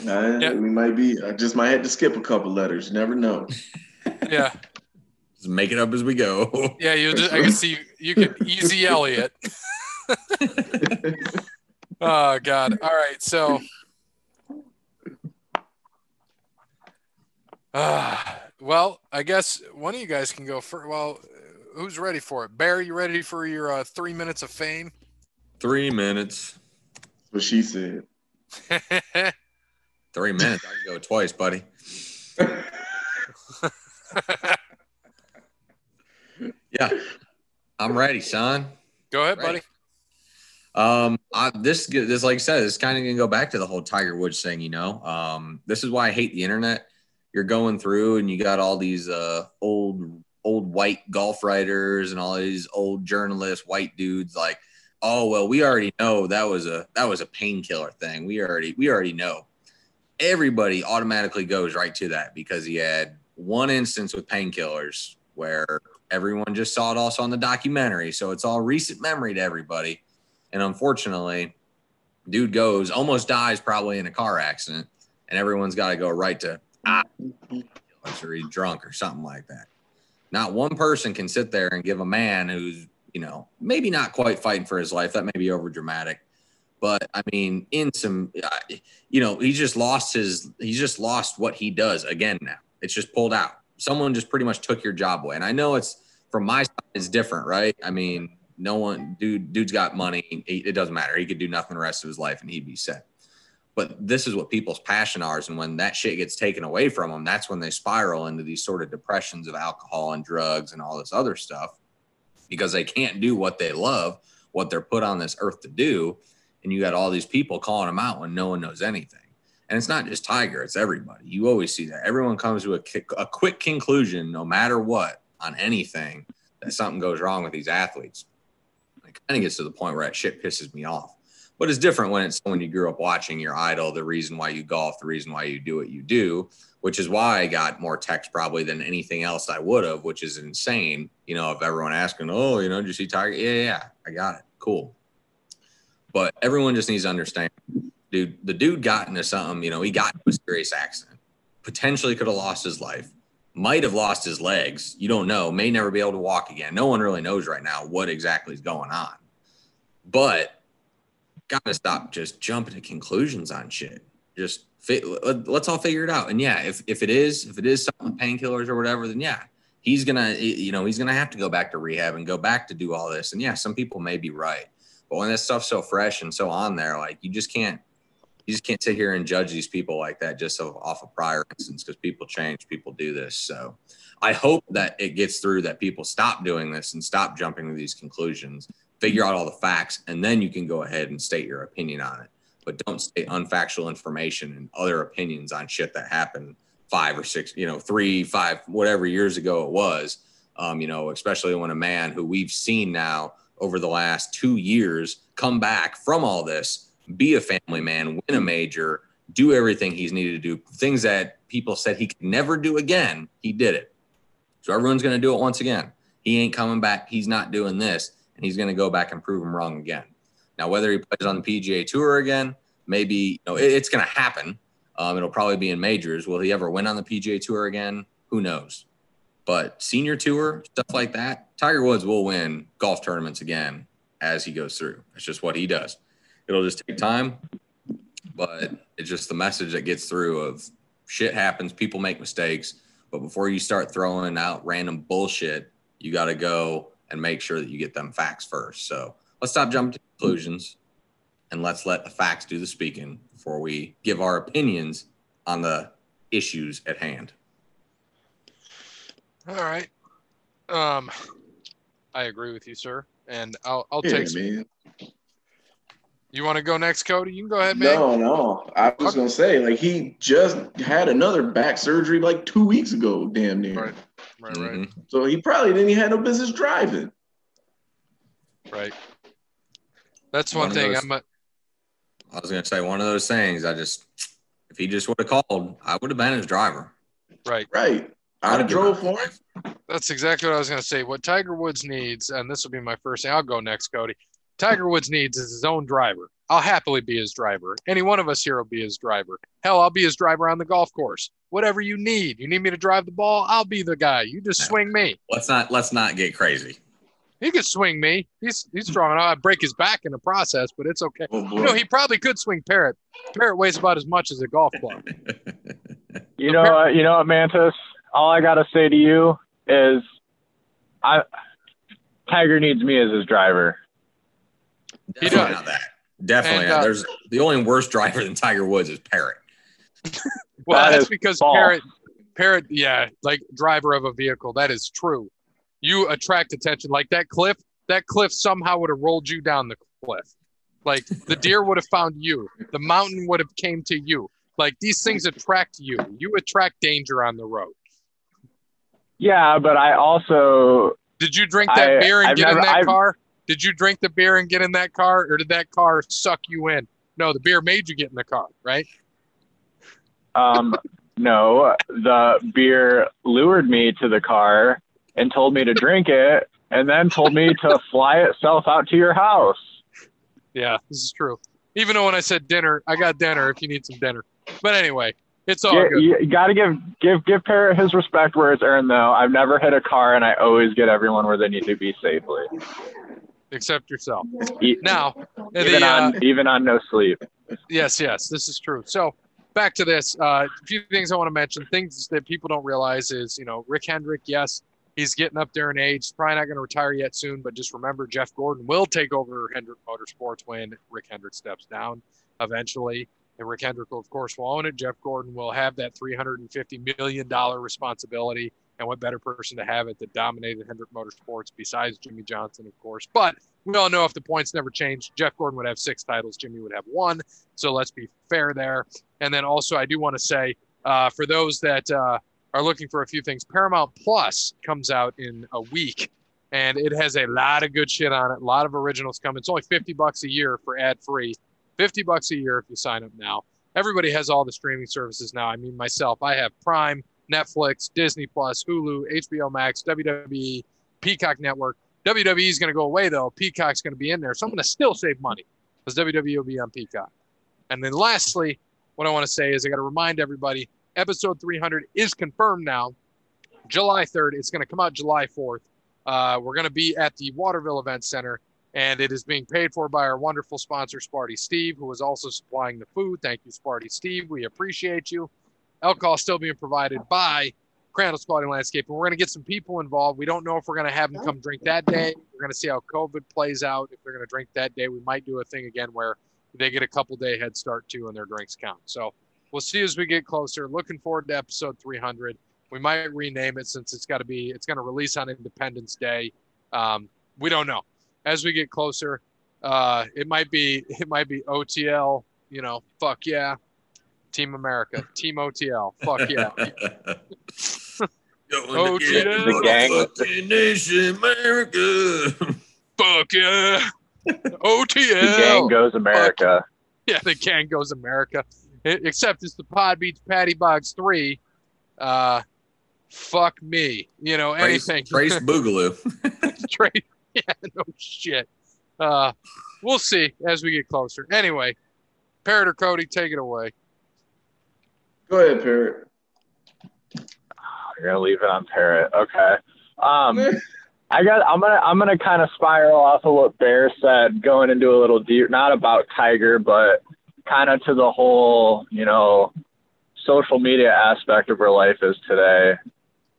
I. Uh, Yeah. We might be. I just might have to skip a couple letters. You never know. (laughs) Yeah, Just make it up as we go. yeah. You just I can see you could easy Elliot. (laughs) Oh God! All right, so. Uh, well, I guess one of you guys can go first. Well, who's ready for it? Bear, you ready for your uh, three minutes of fame? Three minutes. what she said. (laughs) Three minutes. I can go twice, buddy. (laughs) Yeah. I'm ready, son. Go ahead, Ready. buddy. Um, I, this this like I said, it's kind of gonna go back to the whole Tiger Woods thing. You know, um, this is why I hate the internet. You're going through and you got all these uh old old white golf writers and all these old journalists, white dudes like, oh well, we already know that was a that was a painkiller thing. We already we already know. Everybody automatically goes right to that because he had one instance with painkillers where everyone just saw it also on the documentary. So it's all recent memory to everybody. And unfortunately, dude goes, almost dies probably in a car accident, and everyone's got to go right to ah, or he's drunk or something like that. Not one person can sit there and give a man who's, you know, maybe not quite fighting for his life. That may be over dramatic, but I mean, in some, you know, he just lost his, he's just lost what he does again now. It's just pulled out. Someone just pretty much took your job away. And I know it's from my side, it's different, right? I mean, no one, dude, dude's got money. It doesn't matter. He could do nothing the rest of his life and he'd be set. But this is what people's passion are. And when that shit gets taken away from them, that's when they spiral into these sort of depressions of alcohol and drugs and all this other stuff because they can't do what they love, what they're put on this earth to do. And you got all these people calling them out when no one knows anything. And it's not just Tiger, it's everybody. You always see that. Everyone comes to a, a quick conclusion, no matter what, on anything, that something goes wrong with these athletes. It kind of gets to the point where that shit pisses me off. But it's different when it's someone you grew up watching, your idol, the reason why you golf, the reason why you do what you do, which is why I got more text probably than anything else I would have, which is insane. You know, of everyone asking, oh, you know, did you see Tiger? Yeah, yeah, I got it. Cool. But everyone just needs to understand, dude, the dude got into something, you know, he got into a serious accident, potentially could have lost his life, might have lost his legs. You don't know, may never be able to walk again. No one really knows right now what exactly is going on. But gotta stop just jumping to conclusions on shit. Just let's all figure it out. And yeah, if if it is if it is something painkillers or whatever, then yeah, he's gonna you know he's gonna have to go back to rehab and go back to do all this. And yeah, some people may be right, but when that stuff's so fresh and so on there, like you just can't you just can't sit here and judge these people like that just off a prior instance because people change, people do this. So I hope that it gets through that people stop doing this and stop jumping to these conclusions, figure out all the facts, and then you can go ahead and state your opinion on it. But don't state unfactual information and other opinions on shit that happened five or six, you know, three, five, whatever years ago it was. Um, you know, especially when a man who we've seen now over the last two years come back from all this, be a family man, win a major, do everything he's needed to do, things that people said he could never do again. He did it. So everyone's going to do it once again. He ain't coming back. He's not doing this, and he's going to go back and prove him wrong again. Now, whether he plays on the PGA Tour again, maybe you know it- it's going to happen. Um, it'll probably be in majors. Will he ever win on the PGA Tour again? Who knows? But senior tour stuff like that, Tiger Woods will win golf tournaments again as he goes through. It's just what he does. It'll just take time, but it's just the message that gets through of shit happens, people make mistakes, but before you start throwing out random bullshit, you got to go and make sure that you get them facts first. So let's stop jumping to conclusions and let's let the facts do the speaking before we give our opinions on the issues at hand. All right. Um, I agree with you, sir. And I'll I'll Yeah, take. Some, you want to go next, Cody? You can go ahead, man. No, no. I was gonna say, like, he just had another back surgery like two weeks ago, damn near. Right. Right. Right. Mhm. So he probably didn't even have no business driving. Right. That's one, One thing. those- I'm a, I was gonna say one of those things. I just, if he just would have called, I would have been his driver. right. Right. I'd drove for him. That's exactly what I was going to say. What Tiger Woods needs, and this will be my first thing. I'll go next, Cody. Tiger Woods needs is his own driver. I'll happily be his driver. Any one of us here will be his driver. Hell, I'll be his driver on the golf course. Whatever you need. You need me to drive the ball? I'll be the guy. You just swing me. Let's not let's not get crazy. He could swing me. He's he's strong enough. I break his back in the process, but it's okay. Oh. You know, he probably could swing Parrot. Parrot weighs about as much as a golf club. (laughs) You know, what, you know what, Mantis? All I gotta say to you is, I Tiger needs me as his driver. He Definitely does. not that. Definitely And, uh, There's the only worse driver than Tiger Woods is Parrot. (laughs) Well, That that's because false. Parrot, Parrot, yeah, like driver of a vehicle. That is true. You attract attention. Like that cliff, that cliff somehow would have rolled you down the cliff. Like the deer would have found you. The mountain would have came to you. Like these things attract you. You attract danger on the road. Yeah, but I also Did you drink that I- beer and I've get in that I've- car? Did you drink the beer and get in that car, or did that car suck you in? No, the beer made you get in the car, right? um no, the beer lured me to the car and told me to drink it, and then told me to (laughs) fly itself out to your house. Yeah, this is true. Even though when I said dinner, I got dinner if you need some dinner. But anyway, it's all Yeah, good. you, got to give give give Parrot his respect where it's earned. Though I've never hit a car, and I always get everyone where they need to be safely, Except yourself. E- Now, even the, uh, on even on no sleep. yes, yes, this is true. So back to this. Uh, a few things I want to mention. Things that people don't realize is, you know, Rick Hendrick, yes, he's getting up there in age. Probably not going to retire yet soon, but just remember Jeff Gordon will take over Hendrick Motorsports when Rick Hendrick steps down eventually. And Rick Hendrick, of course, will own it. Jeff Gordon will have that $350 million responsibility. And what better person to have it that dominated Hendrick Motorsports besides Jimmie Johnson, of course. But we all know if the points never changed, Jeff Gordon would have six titles, Jimmy would have one. So let's be fair there. And then also, I do want to say uh, for those that uh, are looking for a few things, Paramount Plus comes out in a week, and it has a lot of good shit on it. A lot of originals coming. It's only fifty bucks a year for ad free. Fifty bucks a year if you sign up now. Everybody has all the streaming services now. I mean, myself, I have Prime, Netflix, Disney Plus, Hulu, HBO Max, WWE, Peacock Network. WWE is going to go away though. Peacock's going to be in there, so I'm going to still save money because WWE will be on Peacock. And then lastly, what I want to say is I got to remind everybody episode 300 is confirmed now. July 3rd. It's going to come out July 4th. Uh, we're going to be at the Waterville Event Center, and it is being paid for by our wonderful sponsor, Sparty Steve, who is also supplying the food. Thank you, Sparty Steve. We appreciate you. Alcohol still being provided by Crandall's Quality Landscape. And we're going to get some people involved. We don't know if we're going to have them come drink that day. We're going to see how COVID plays out. If they're going to drink that day, we might do a thing again where they get a couple day head start too and their drinks count. So we'll see as we get closer. Looking forward to episode 300. We might rename it since it's got to be, it's going to release on Independence Day. Um, we don't know. As we get closer, uh, it might be, it might be OTL, you know, fuck yeah. Team America, Team OTL, fuck yeah. Going to get The gang. motherfucking nation, America. fuck yeah. OTL. The gang goes America. Yeah, the gang goes America. E- Except it's the Pod Beats Patty Box 3. Uh, fuck me. You know, Trace, anything. Trace (laughs) Boogaloo. Trace. (laughs) Yeah, no shit. Uh, we'll see as we get closer. Anyway, Parrot or Cody, take it away. Go ahead, Parrot. You're gonna leave it on Parrot. Okay. Um, (laughs) I got. I'm gonna. I'm gonna kind of spiral off of what Bear said, going into a little deep, not about Tiger, but kind of to the whole, you know, social media aspect of where life is today.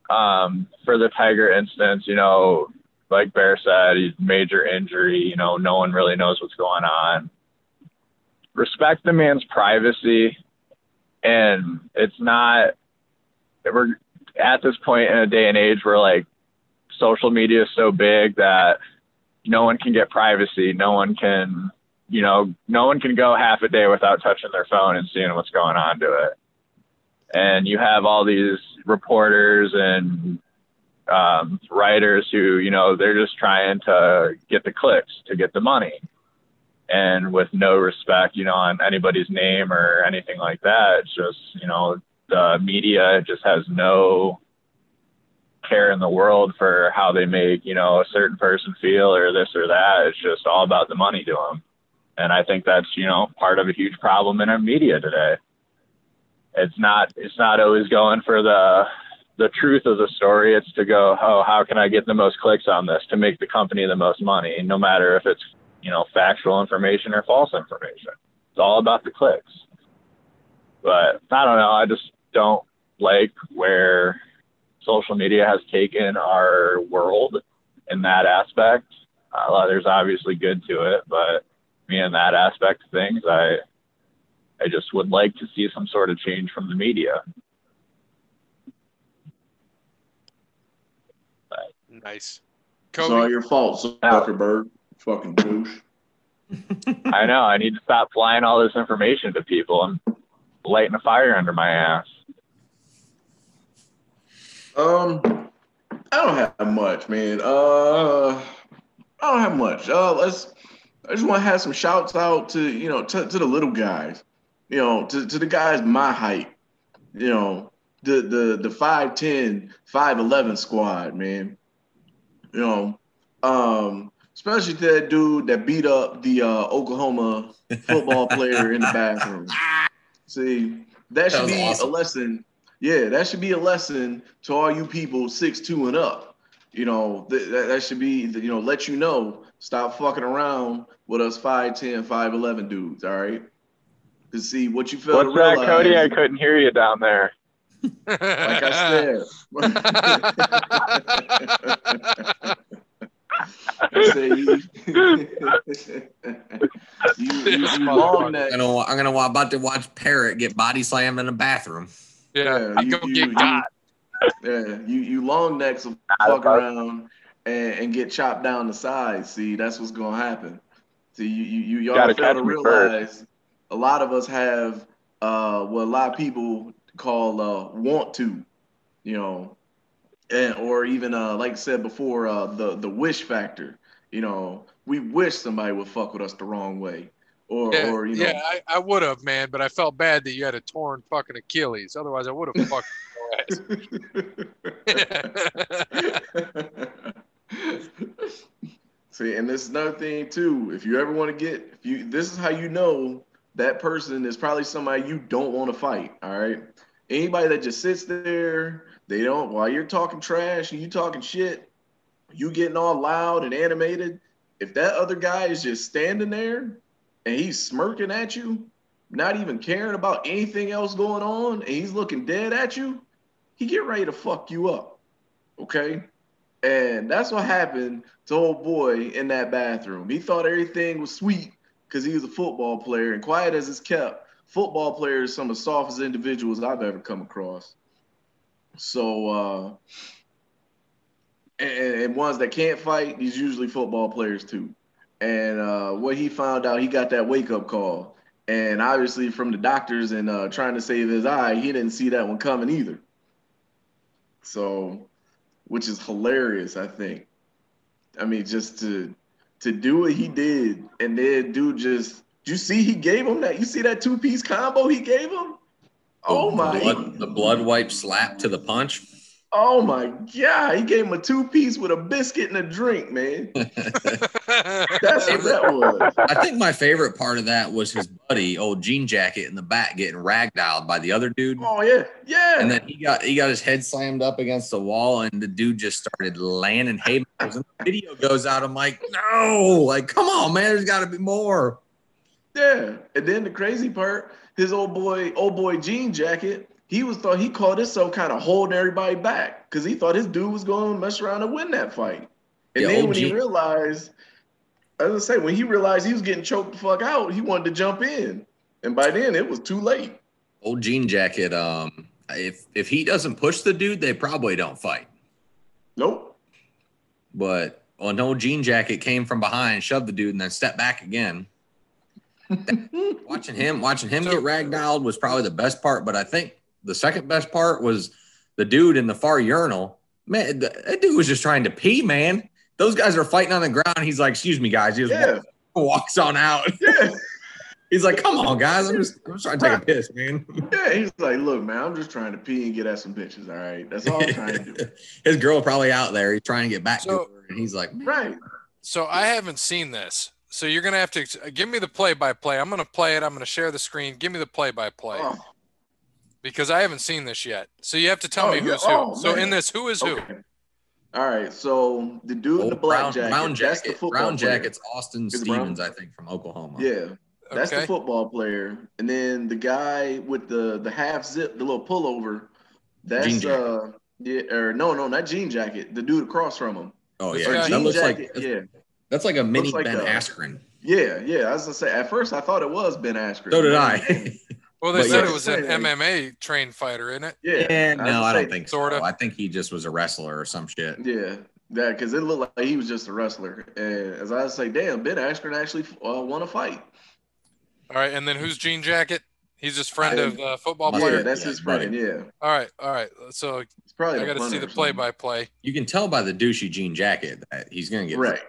Um, for the Tiger instance, you know, like Bear said, he's major injury. You know, no one really knows what's going on. Respect the man's privacy, and it's not. We're at this point in a day and age where like social media is so big that no one can get privacy. No one can, you know, no one can go half a day without touching their phone and seeing what's going on to it. And you have all these reporters and um, writers who, you know, they're just trying to get the clicks, to get the money. And with no respect, you know, on anybody's name or anything like that, it's just, you know, the media just has no care in the world for how they make, you know, a certain person feel or this or that. It's just all about the money to them. And I think that's, you know, part of a huge problem in our media today. It's not, it's not always going for the, the truth of the story. It's to go, oh, how can I get the most clicks on this to make the company the most money, no matter if it's, you know, factual information or false information. It's all about the clicks. But I don't know. I just don't like where social media has taken our world in that aspect. Uh, there's obviously good to it, but me in that aspect of things, I I just would like to see some sort of change from the media. Nice. It's all your fault, Zuckerberg. Fucking douche. I know I need to stop flying all this information to people. I'm lighting a fire under my ass. Um, I don't have much, man. Uh, I don't have much. Uh, let's. I just want to have some shouts out to you know to, to the little guys, you know to, to the guys my height, you know the the the 5'10", 5'11 squad, man. You know, um, especially to that dude that beat up the uh, Oklahoma (laughs) football player in the bathroom. See, that should was be awesome. a lesson. Yeah, that should be a lesson to all you people six two and up. You know, th- that, that should be, you know, let you know, stop fucking around with us 5'10, 5'11 dudes, all right? To see what you feel What's that. Cody? I couldn't hear you down there. Like I said. (laughs) I say (laughs) you, you, you, you long neck. I'm gonna, I'm gonna about to watch Parrot get body slammed in the bathroom. yeah, Yeah, you- go you- get you- got. Yeah, you you long necks will fuck around and, and get chopped down the sides. See, that's what's gonna happen. See, you you, you y'all Gotta fail catch to me realize a lot of us have uh what a lot of people call uh want to, you know, and or even uh like I said before, uh the the wish factor. You know, we wish somebody would fuck with us the wrong way. Or Yeah, or you know yeah, I, I would have, man, but I felt bad that you had a torn fucking Achilles. Otherwise, I would have fucked. (laughs) See, and this is another thing too. If you ever want to get, if you, this is how you know that person is probably somebody you don't want to fight. All right. Anybody that just sits there, they don't. While you're talking trash and you talking shit, you getting all loud and animated. If that other guy is just standing there and he's smirking at you, not even caring about anything else going on, and he's looking dead at you, he get ready to fuck you up. Okay. And that's what happened to old boy in that bathroom. He thought everything was sweet because he was a football player. And quiet as it's kept, football players some of the softest individuals I've ever come across. So, uh, and, and ones that can't fight, these usually football players too. And uh, what he found out, he got that wake up call. And obviously, from the doctors and uh, trying to save his eye, he didn't see that one coming either. So, which is hilarious, I think. I mean, just to to do what he did, and then dude just you see he gave him that. You see that two piece combo he gave him? Oh The my! blood, the blood wipe slap to the punch. Oh my god! He gave him a two piece with a biscuit and a drink, man. (laughs) That's what that was. I think my favorite part of that was his buddy, old jean jacket in the back, getting ragdolled by the other dude. Oh yeah, yeah. And then he got he got his head slammed up against the wall, and the dude just started landing haymakers. And the video goes out. I'm like, no, like, come on, man, there's got to be more. Yeah, and then the crazy part, his old boy, old boy jean jacket, he was thought he called himself kind of holding everybody back because he thought his dude was going to mess around and win that fight. And Yeah, then when he realized, as I say, when he realized he was getting choked the fuck out, he wanted to jump in, and by then it was too late. Old jean jacket. Um, if if he doesn't push the dude, they probably don't fight. Nope. But an old jean jacket came from behind, shoved the dude, and then stepped back again. (laughs) watching him, watching him So- get ragdolled was probably the best part. But I think the second best part was the dude in the far urinal. Man, th- that dude was just trying to pee, man. Those guys are fighting on the ground. He's like, "Excuse me, guys." He just Yeah, walks on out. yeah, (laughs) He's like, "Come on, guys. I'm just, I'm just trying to take a piss, man." yeah. He's like, look, man, I'm just trying to pee and get at some bitches. All right, that's all I'm trying to do. (laughs) His girl probably out there. He's trying to get back So- to her, and he's like, Right. So I haven't seen this. So you're gonna have to give me the play-by-play. I'm gonna play it. I'm gonna share the screen. Give me the play-by-play Oh, because I haven't seen this yet. So you have to tell Oh, me yeah. who's who. Oh, so in this, who is who? All right. So the dude in the black brown, jacket, brown that's the jacket, football brown player. jacket's Austin Is it brown? Stevens, I think, from Oklahoma. Yeah, that's Okay. the football player. And then the guy with the the half zip, the little pullover, that's Jean uh yeah, or no, no, not jean jacket. The dude across from him. Oh yeah, guy- that jean looks jacket, like yeah, that's like a mini like Ben a- Askren. yeah, yeah. I was gonna say at first I thought it was Ben Askren. So did I. (laughs) Well, they But said yeah. it was an MMA trained fighter, isn't it? yeah, yeah, no, gonna I don't say, think sorta. so. I think he just was a wrestler or some shit. Yeah, that because it looked like he was just a wrestler. And as I say, damn, Ben Askren actually uh, won a fight. All right, and then who's Jean Jacket? He's just friend I- of uh, football Must Yeah, player. that's Yeah, his buddy. friend. Yeah, All right, all right. So it's probably. I got to see the play-by-play. You can tell by the douchey jean jacket that he's gonna get Right.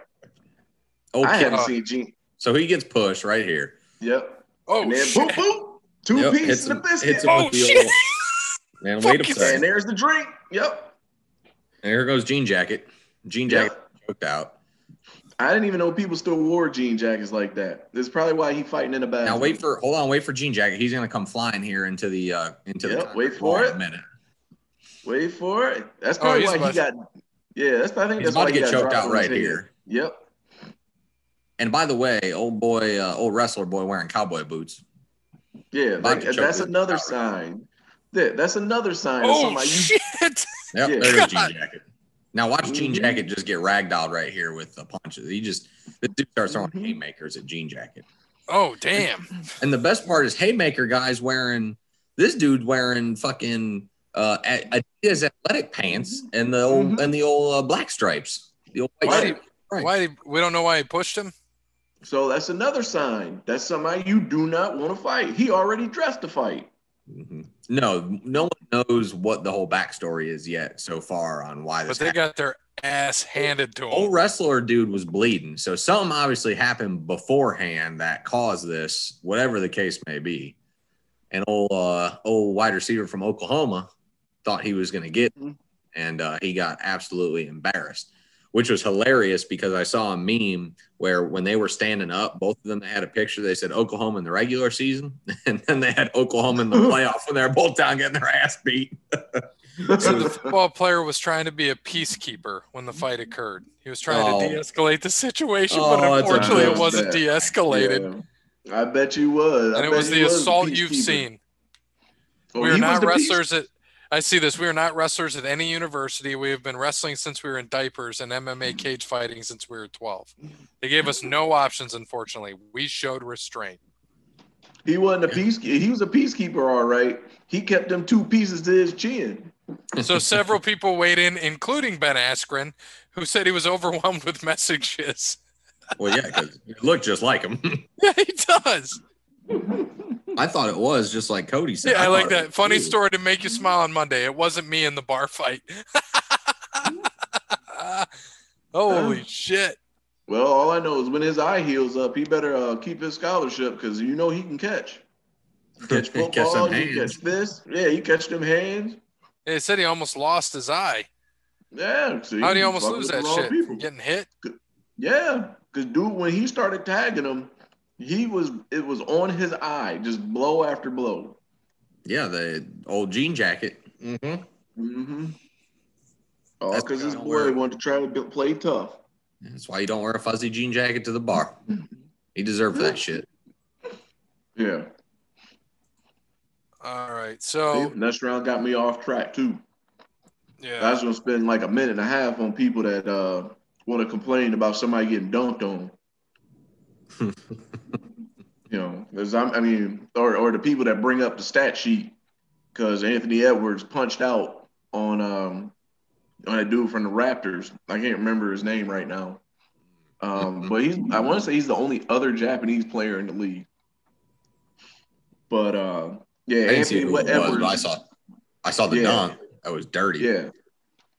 Oh, I kid. haven't seen Gene. so he gets pushed right here. Yep. Oh and then shit! boop boop, two Yep, pieces hits of him, biscuit. hits him Oh, the shit. old. Man, wait a Fucking- And there's the drink. Yep. And here goes jean jacket. Jean jacket Yep. choked out. I didn't even know people still wore jean jackets like that. That's probably why he fighting in the bathroom. Now wait for hold on, wait for jean jacket. He's gonna come flying here into the uh into Yep, the wait for it. a minute. Wait for it. That's Oh, probably he's why he got. Yeah, that's. I think He's that's about why to he get got choked out on his right head. here. Yep. And by the way, old boy, uh, old wrestler boy wearing cowboy boots. Yeah, like, that's another out. sign. That, that's another sign. Oh somebody shit! (laughs) Yep, Yeah. there goes Jean Jacket. Now watch Jean Mhm. Jacket just get ragdolled right here with the punches. He just the dude starts throwing Mhm. haymakers at Jean Jacket. Oh damn! And the best part is haymaker guys wearing this dude wearing fucking uh Adidas athletic pants and the old Mhm. and the old uh, black stripes. The old white Why stripes. Right. Why? Did, we don't know why he pushed him. So that's another sign. That's somebody you do not want to fight. He already dressed to fight. Mhm. No, no one knows what the whole backstory is yet so far on why this. But they happened. got their ass handed to them. old wrestler dude was bleeding. So something obviously happened beforehand that caused this, whatever the case may be. And old uh old wide receiver from Oklahoma thought he was gonna get Mhm. and uh, he got absolutely embarrassed, which was hilarious because I saw a meme where when they were standing up, both of them had a picture. They said Oklahoma in the regular season, (laughs) and then they had Oklahoma in the (laughs) playoff when they were both down getting their ass beat. (laughs) So the football player was trying to be a peacekeeper when the fight occurred. He was trying Oh. to de-escalate the situation, Oh, but unfortunately, it wasn't de-escalated, Yeah. I bet you was. I and it was the assault you've seen. Oh, we are not the peace- wrestlers at. I see this. We are not wrestlers at any university. We have been wrestling since we were in diapers and MMA cage fighting since we were 12. Mm. They gave us no options, unfortunately. We showed restraint. He wasn't a peace. He was a peacekeeper, all right. He kept them two pieces to his chin. So several people weighed in, including Ben Askren, who said he was overwhelmed with messages. well, yeah, because it looked just like him. (laughs) Yeah, he does. (laughs) I thought it was just like Cody said. Yeah, I like that. Funny too. story to make you smile on Monday. It wasn't me in the bar fight. (laughs) Holy shit. Well, all I know is when his eye heals up, he better uh, keep his scholarship because you know he can catch. (laughs) He catch Catch football, them he hands. catch this. Yeah, he catch them hands. They said he almost lost his eye. Yeah. See, How do you he almost lose that wrong shit? people. Getting hit? Yeah, because dude, when he started tagging him, He was. It was on his eye, just blow after blow. Yeah, the old jean jacket. Mm-hmm. Mm-hmm. All because his kinda boy weird. wanted to try to be- play tough. That's why you don't wear a fuzzy jean jacket to the bar. He deserved that shit. Yeah. All right. See, So next round got me off track too. Yeah. I yeah, was gonna spend like a minute and a half on people that uh, want to complain about somebody getting dunked on. (laughs) you know, because I'm, I mean, or or the people that bring up the stat sheet because Anthony Edwards punched out on um on a dude from the Raptors. I can't remember his name right now. Um, (laughs) but he's I want to say he's the only other Japanese player in the league. But uh, yeah, I Anthony was, Edwards. I saw I saw the Yeah. dunk. That was dirty. Yeah.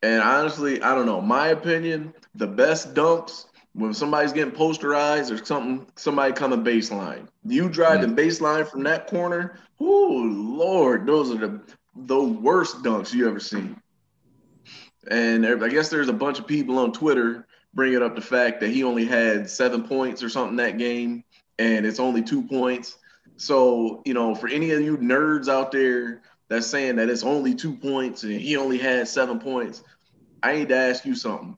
And honestly, I don't know. My opinion, the best dunks when somebody's getting posterized or something, somebody coming baseline. You drive the mm. baseline from that corner. Oh Lord, those are the the worst dunks you ever seen. And I guess there's a bunch of people on Twitter bringing up the fact that he only had seven points or something that game, and it's only two points. So you know, for any of you nerds out there that's saying that it's only two points and he only had seven points, I need to ask you something.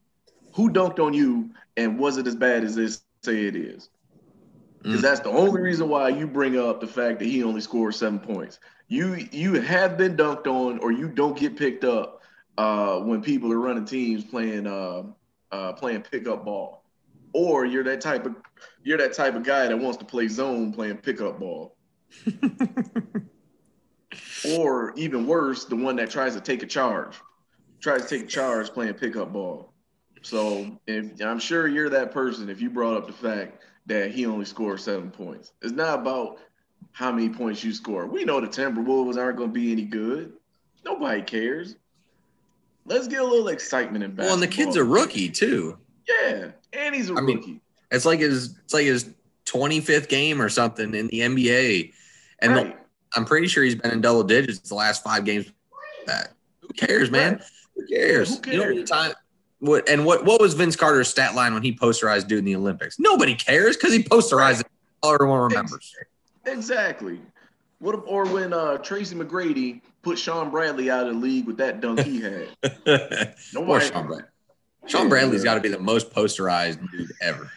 Who dunked on you and was it as bad as they say it is? Because Mm. that's the only reason why you bring up the fact that he only scored seven points. You you have been dunked on or you don't get picked up uh, when people are running teams playing uh, uh, playing pickup ball. Or you're that type of you're that type of guy that wants to play zone playing pickup ball. (laughs) or even worse, the one that tries to take a charge, tries to take a charge playing pickup ball. So if I'm sure you're that person, if you brought up the fact that he only scored seven points, it's not about how many points you score. We know the Timberwolves aren't going to be any good. Nobody cares. Let's get a little excitement in basketball. Well, and the kid's a rookie too. Yeah, and he's a I mean, rookie. It's like his it's like his 25th game or something in the NBA. And right. I'm pretty sure he's been in double digits the last five games. That who cares, man? Right. Who cares? who You know cares? time. What and what? What was Vince Carter's stat line when he posterized dude in the Olympics? Nobody cares because he posterized it. All everyone remembers. Exactly. What if, or when uh, Tracy McGrady put Shawn Bradley out of the league with that dunk he had? (laughs) Nobody. Shawn Bradley. Shawn Bradley's got to be the most posterized dude ever.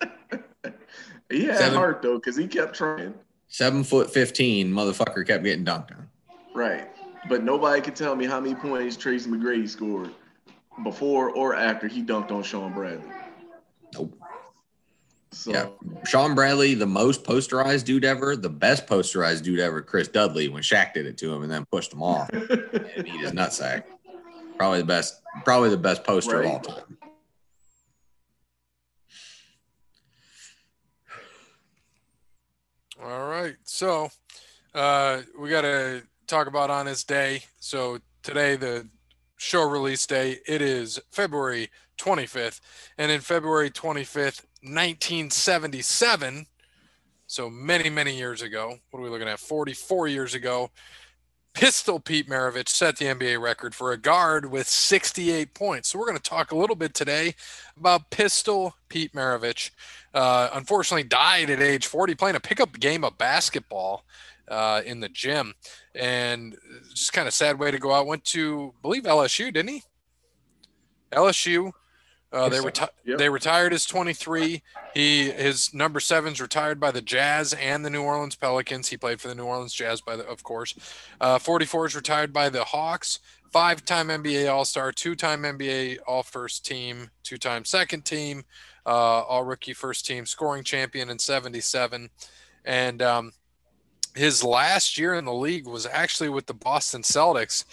(laughs) He had Seven- heart though, because he kept trying. Seven foot fifteen, motherfucker kept getting dunked on. Right. But nobody could tell me how many points Tracy McGrady scored before or after he dunked on Shawn Bradley. Nope. So Yeah. Shawn Bradley, the most posterized dude ever, the best posterized dude ever, Chris Dudley, when Shaq did it to him and then pushed him off (laughs) and beat his nutsack. Probably the best, probably the best poster of all time. All right. So uh, we got to talk about on his day. So today, the show release day, it is February 25th. And in February 25th, 1977, so many, many years ago, what are we looking at? 44 years ago, Pistol Pete Maravich set the NBA record for a guard with 68 points. So we're going to talk a little bit today about Pistol Pete Maravich. Uh, unfortunately, died at age 40 playing a pickup game of basketball uh, in the gym, and just kind of sad way to go out. Went to I believe LSU, didn't he? LSU. Uh, they reti- Yep. they retired as 23. He his number seven's retired by the Jazz and the New Orleans Pelicans. He played for the New Orleans Jazz, by the of course. Uh, 44 is retired by the Hawks. Five-time NBA All-Star, two-time NBA All-First Team, two-time Second Team, uh, All-Rookie First Team, scoring champion in '77, and um, his last year in the league was actually with the Boston Celtics,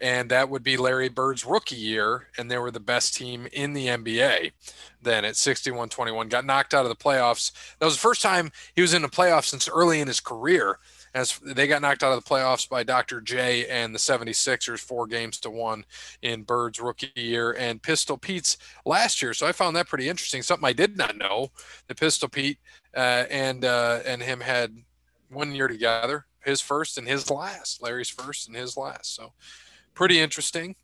and that would be Larry Bird's rookie year, and they were the best team in the NBA. Then at 61-21, got knocked out of the playoffs. That was the first time he was in the playoffs since early in his career. As they got knocked out of the playoffs by Dr. J and the 76ers, four games to one in Bird's rookie year and Pistol Pete's last year. So I found that pretty interesting. Something I did not know. The Pistol Pete uh, and uh, and him had one year together, his first and his last, Larry's first and his last. So pretty interesting.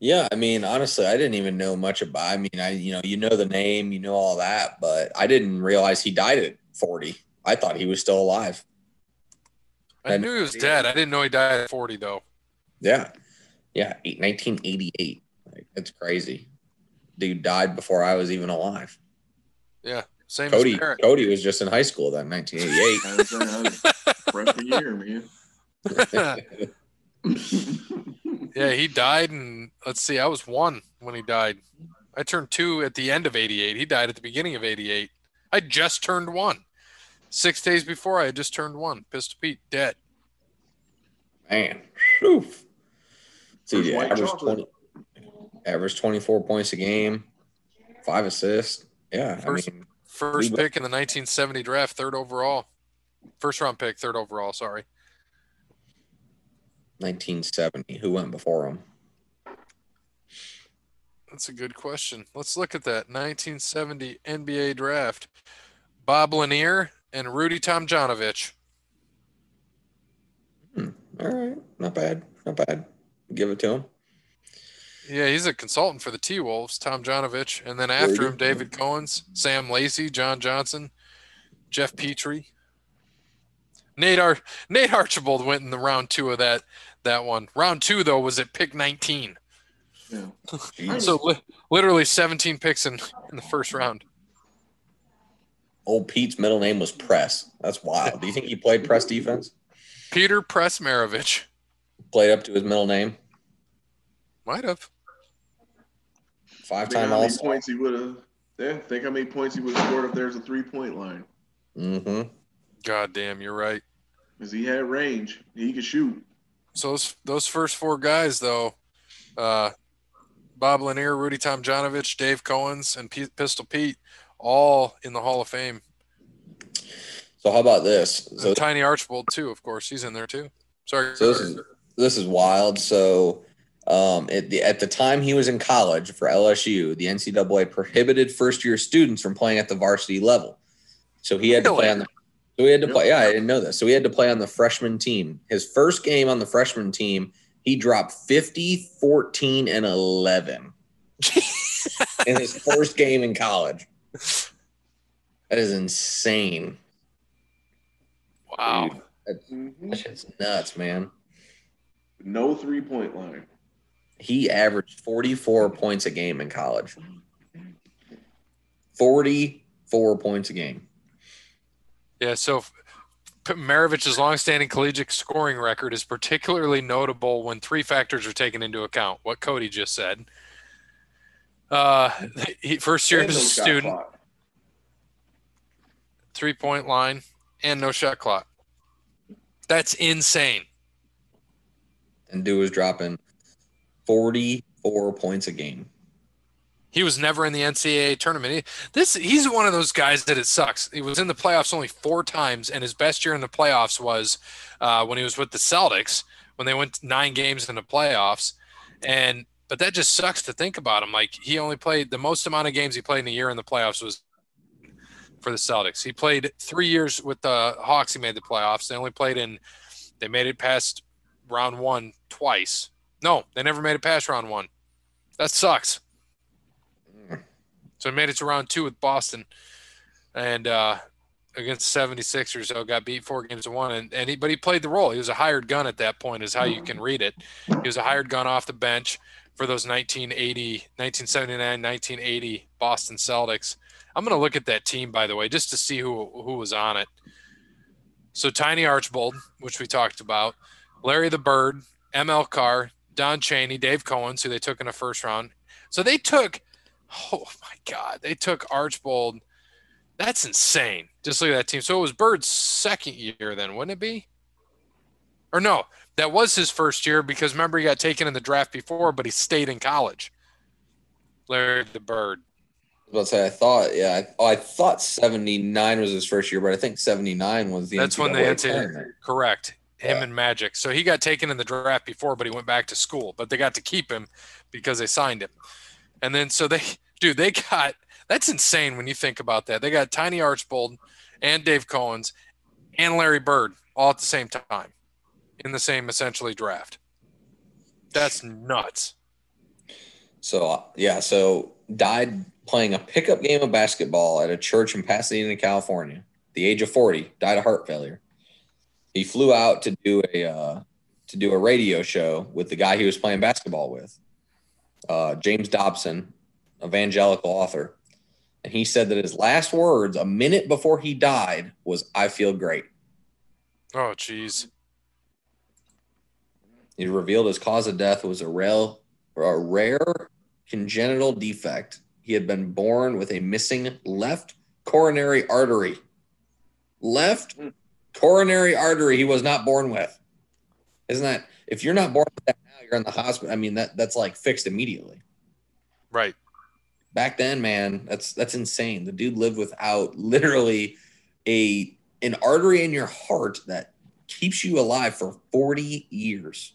Yeah, I mean, honestly, I didn't even know much about. I mean, I you know, you know the name, you know all that, but I didn't realize he died at 40. I thought he was still alive. I knew he was dead. I didn't know he died at 40 though. Yeah, yeah, 1988. Like, that's crazy. Dude died before I was even alive. Same Cody, as Barrett. Cody was just in high school then, 1988. I was, uh, I was freshman year, man. (laughs) yeah, he died, and let's see, I was one when he died. I turned two at the end of '88. He died at the beginning of '88. I just turned one. Six days before, I had just turned one. Pistol Pete dead. Man, whew. See, First the white average chocolate. 20, average 24 points a game, five assists. Yeah, First- I mean, First pick in the 1970 draft, third overall. First round pick, third overall. Sorry. 1970. Who went before him? That's a good question. Let's look at that 1970 NBA draft. Bob Lanier and Rudy Tomjanovich. Hmm. All right, not bad, not bad. Give it to him. Yeah, he's a consultant for the T Wolves, Tomjanovich. And then after him, David Cowens, Sam Lacey, John Johnson, Geoff Petrie. Nate Ar- Nate Archibald went in the round two of that that one. Round two though was at pick 19. Yeah. So li- literally 17 picks in, in the first round. Old Pete's middle name was Press. That's wild. Do you think he played press defense? Peter Press Maravich Played up to his middle name. might have. Five Think time how All many Star. points he would have. Yeah, think how many points he would have scored if there's a three point line. Mm-hmm. God damn, you're right. Because he had range. He could shoot. So those those first four guys though, uh, Bob Lanier, Rudy Tomjanovich, Dave Cowens, and P- Pistol Pete, all in the Hall of Fame. So how about this? So And Tiny Archibald too, of course, he's in there too. Sorry. So this is this is wild. So um, at the at the time he was in college for LSU, the NCAA prohibited first year students from playing at the varsity level. So he had to play Really? on the. So he had to play. Yeah, I didn't know this. So he had to play on the freshman team. His first game on the freshman team, he dropped 50, 14, and 11 (laughs) in his first game in college. That is insane. wow. Mhm. That shit's nuts, man. No three point line. He averaged 44 points a game in college. 44 points a game. Yeah. So Maravich's longstanding collegiate scoring record is particularly notable when three factors are taken into account. What Cody just said. Uh, he, first year as a student, three point line, and no shot clock. That's insane. And dude was dropping 44 points a game. He was never in the NCAA tournament. He, this he's one of those guys that it sucks. He was in the playoffs only four times, and his best year in the playoffs was uh, when he was with the Celtics when they went nine games in the playoffs. And but that just sucks to think about him. Like he only played the most amount of games he played in a year in the playoffs was for the Celtics. He played three years with the Hawks. He made the playoffs. They only played in. They made it past round one twice. No, they never made it past round one. That sucks. So he made it to round two with Boston and uh, against the 76ers. So got beat four games to one. And, and he, but he played the role. He was a hired gun at that point, is how you can read it. He was a hired gun off the bench for those 1980, 1979, 1980 Boston Celtics. I'm going to look at that team, by the way, just to see who, who was on it. So Tiny Archibald, which we talked about, Larry the Bird, ML Carr, Don Chaney, Dave Cohen, who they took in the first round. So they took, oh my God, they took Archibald. That's insane. Just look at that team. So it was Bird's second year, then, wouldn't it be? Or no, that was his first year because remember he got taken in the draft before, but he stayed in college. Larry the Bird. I was about to say, I thought, yeah, I, oh, I thought 79 was his first year, but I think 79 was the That's when they NCAA NCAA. Correct. Him and Magic. So he got taken in the draft before, but he went back to school. But they got to keep him because they signed him. And then so they, (laughs) dude, they got that's insane when you think about that. They got Tiny Archibald and Dave Cowens and Larry Bird all at the same time in the same essentially draft. That's nuts. So uh, yeah, so died playing a pickup game of basketball at a church in Pasadena, California. The age of forty, died of heart failure. He flew out to do a uh, to do a radio show with the guy he was playing basketball with, uh, James Dobson, evangelical author, and he said that his last words a minute before he died was, "I feel great." Oh, jeez. He revealed his cause of death was a rare, a rare congenital defect. He had been born with a missing left coronary artery. Left coronary artery he was not born with. Isn't that if you're not born with that now, you're in the hospital. I mean, that that's like fixed immediately. Right. Back then, man, that's that's insane. The dude lived without literally a an artery in your heart that keeps you alive for 40 years.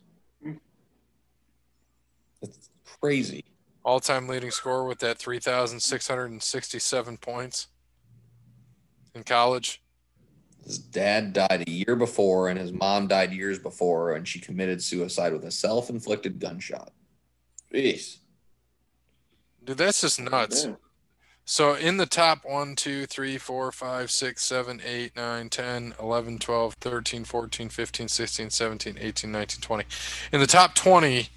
That's crazy. All time leading scorer with that 3,667 points in college. His dad died a year before, and his mom died years before, and she committed suicide with a self inflicted gunshot. Jeez. Dude, that's just nuts. Damn. So in the top 1, 2, 3, 4, 5, 6, 7, 8, 9, 10, 11, 12, 13, 14, 15, 16, 17, 18, 19, 20. In the top 20,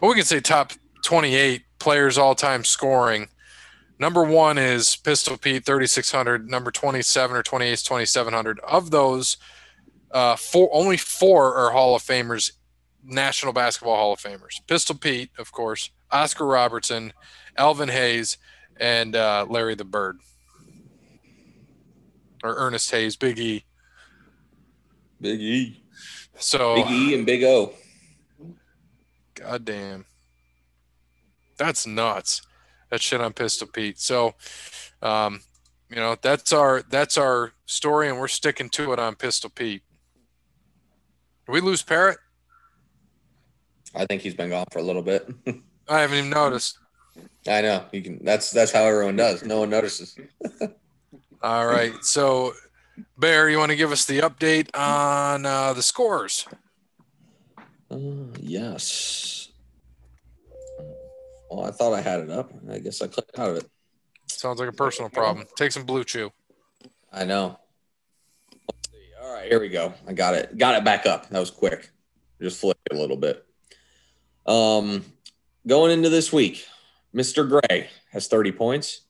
well, we can say top 28 players all time scoring. Number one is Pistol Pete, 3,600. Number 27 or 28 is 2,700. Of those, uh, four, only four are Hall of Famers, National Basketball Hall of Famers. Pistol Pete, of course, Oscar Robertson, Elvin Hayes, and uh, Larry the Bird. Or Ernest Hayes, Big E. Big E. So, Big E and Big O. God damn. That's nuts. That shit on Pistol Pete. So, um, you know, that's our that's our story, and we're sticking to it on Pistol Pete. Did we lose Parrot? I think he's been gone for a little bit. (laughs) I haven't even noticed. I know. You can that's that's how everyone does. No one notices. (laughs) All right. So, Bear, you want to give us the update on uh, the scores? Uh, yes. Well, I thought I had it up. I guess I clicked out of it. Sounds like a personal problem. Take some BlueChew. I know. Let's see. All right, here we go. I got it. Got it back up. That was quick. Just flipped a little bit. Um, going into this week, Mr. Gray has 30 points.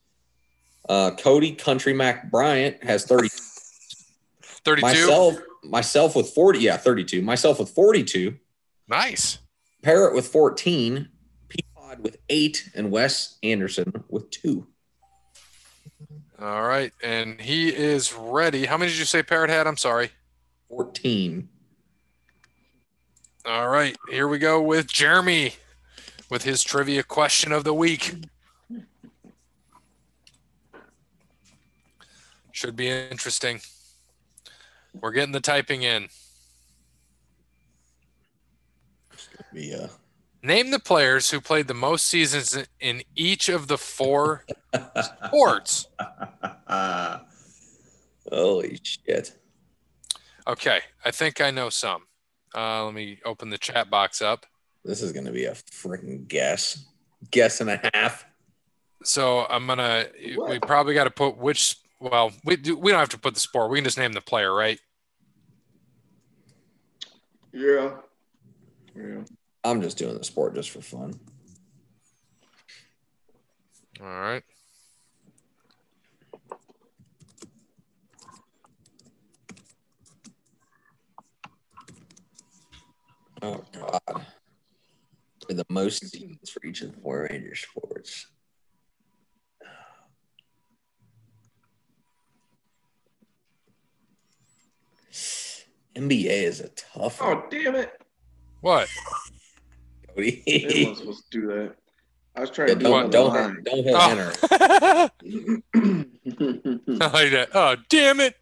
Uh, Cody Country Mac Bryant has 30. 32. myself, myself with 40. Yeah, 32. Myself with 42. Nice. Parrot with 14. Peapod with eight, and Wes Anderson with two. All right. And he is ready. How many did you say Parrot had? I'm sorry. 14. All right. Here we go with Jeremy with his trivia question of the week. Should be interesting. We're getting the typing in. It's gonna Be, uh, Name the players who played the most seasons in each of the four sports. (laughs) holy shit. Okay, I think I know some. Uh, let me open the chat box up. This is going to be a freaking guess. Guess and a half. So I'm gonna. We probably got to put which. Well, we do, we don't have to put the sport. We can just name the player, right? Yeah. Yeah. I'm just doing the sport just for fun. All right. Oh, God. For the most seasons for each of the four Ranger sports. NBA is a tough one, Oh damn it! What? Cody. I wasn't supposed to do that. I was trying Yeah, to do don't, don't, another hit, don't hit Oh. enter. (laughs) (laughs) I like that. Oh, damn it.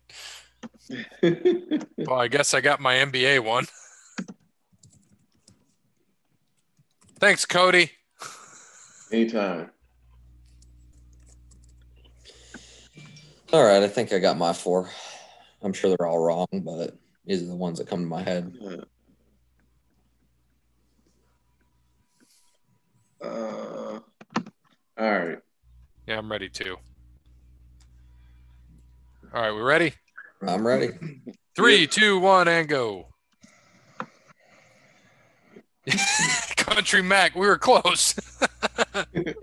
(laughs) Well, I guess I got my NBA one. Thanks, Cody. Anytime. All right, I think I got my four. I'm sure they're all wrong, but these are the ones that come to my head. Uh, All right. Yeah, I'm ready too. All right, we ready? I'm ready. Three, two, one, and go. (laughs) Country Mac, we were close. (laughs)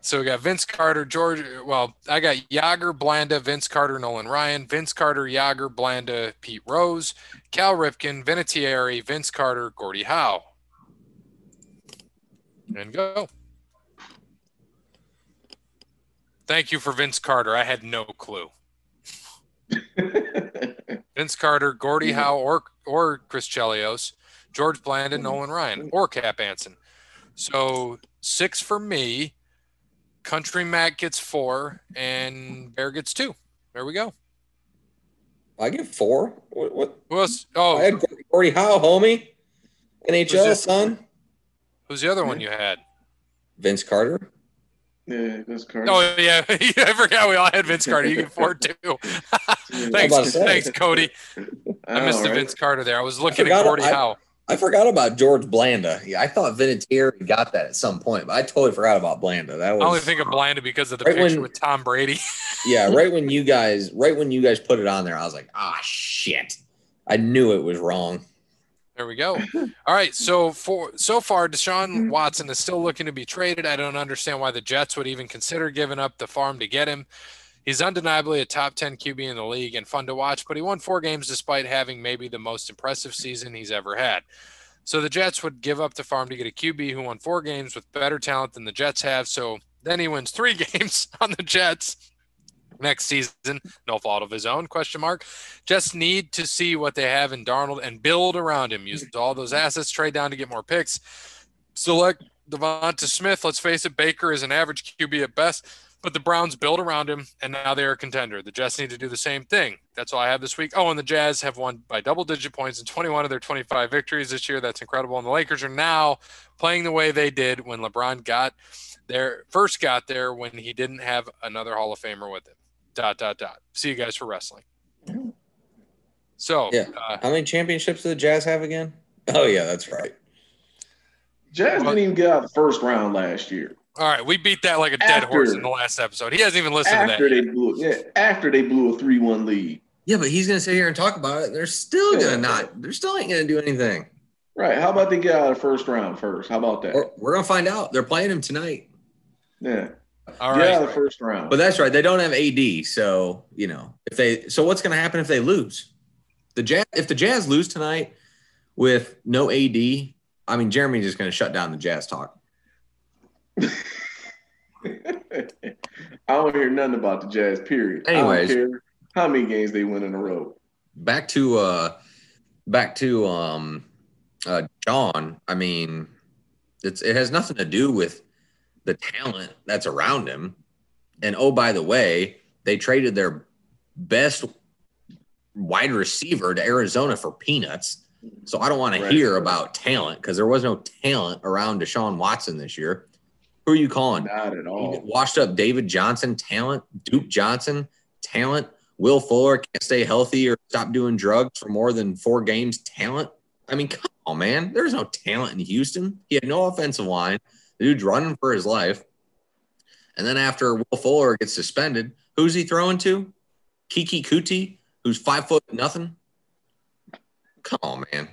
so we got Vince Carter, George. Well, I got Jagr, Blanda, Vince Carter, Nolan Ryan, Vince Carter, Jagr, Blanda, Pete Rose, Cal Ripken, Vinatieri, Vince Carter, Gordie Howe. And go. Thank you for Vince Carter. I had no clue. (laughs) Vince Carter, Gordie Yeah. Howe, or or Chris Chelios, George Blandon, Nolan Ryan, or Cap Anson. So six for me. Country Mac gets four, and Bear gets two. There we go. I get four. What? what? Who else? Oh, I had Gordie Howe, homie. NHL son. Who's the other one you had? Vince Carter. yeah, Vince Carter. Oh yeah, (laughs) I forgot we all had Vince Carter. You get four too. to (laughs) thanks, say. thanks, Cody. (laughs) I missed All the right. Vince Carter there. I was looking forgot- at Gordie I- Howe. I forgot about George Blanda. Yeah, I thought Vinatieri got that at some point, but I totally forgot about Blanda. That was I only think of Blanda because of the Right picture when- with Tom Brady. yeah, right when you guys, right when you guys put it on there, I was like, ah, shit. I knew it was wrong. There we go. (laughs) All right. So for so far, Deshaun mm-hmm. Watson is still looking to be traded. I don't understand why the Jets would even consider giving up the farm to get him. He's undeniably a top 10 QB in the league and fun to watch, but he won four games despite having maybe the most impressive season he's ever had. So the Jets would give up the farm to get a QB who won four games with better talent than the Jets have. So then he wins three (laughs) games on the Jets next season. No fault of his own, question mark. Just need to see what they have in Darnold and build around him. Use all those assets, trade down to get more picks. Select Devonta Smith. Let's face it, Baker is an average QB at best, but the Browns build around him, and now they are a contender. The Jets need to do the same thing. That's all I have this week. Oh, and the Jazz have won by double digit points in 21 of their 25 victories this year. That's incredible. And the Lakers are now playing the way they did when LeBron got there, first got there when he didn't have another Hall of Famer with him. Dot, dot, dot. See you guys for wrestling. So, Yeah. uh, How many championships do the Jazz have again? Oh yeah, that's right. Jazz didn't even get out of the first round last year. all right, we beat that like a dead horse in the last episode. He hasn't even listened After to they that. blew, yeah, after they blew a three-one lead. Yeah, but he's gonna sit here and talk about it. They're still Yeah. gonna not. They're still ain't gonna do anything. Right? How about they get out of the first round first? How about that? We're, we're gonna find out. They're playing him tonight. Yeah, All right. of the first round. But that's right. They don't have AD, so you know if they. So what's gonna happen if they lose? The Jazz. If the Jazz lose tonight with no AD, I mean Jeremy's just gonna shut down the Jazz talk. (laughs) I don't hear nothing about the Jazz. Period. Anyways. I don't care how many games they win in a row. back to uh back to um uh John, I mean it's it has nothing to do with the talent that's around him. And oh by the way, they traded their best wide receiver to Arizona for peanuts. So I don't want to hear about talent because there was no talent around Deshaun Watson this year. Who are you calling? Not at all. Washed up David Johnson, talent. Duke Johnson, talent. Will Fuller can't stay healthy or stop doing drugs for more than four games, talent. I mean, come on, man. There's no talent in Houston. He had no offensive line. The dude's running for his life. And then after Will Fuller gets suspended, who's he throwing to? Keke Coutee, who's five foot nothing. Come on, man.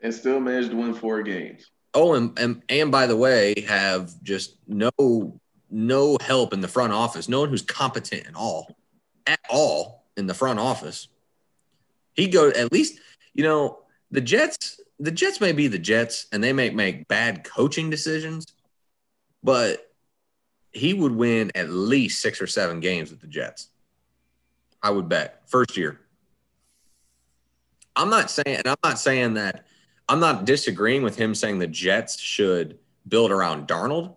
And still managed to win four games. Oh, and, and and by the way, have just no no help in the front office. No one who's competent at all, at all in the front office. He go at least you know the Jets. The Jets may be the Jets, and they may make bad coaching decisions, but he would win at least six or seven games with the Jets. I would bet first year. I'm not saying, and I'm not saying that I'm not disagreeing with him saying the Jets should build around Darnold,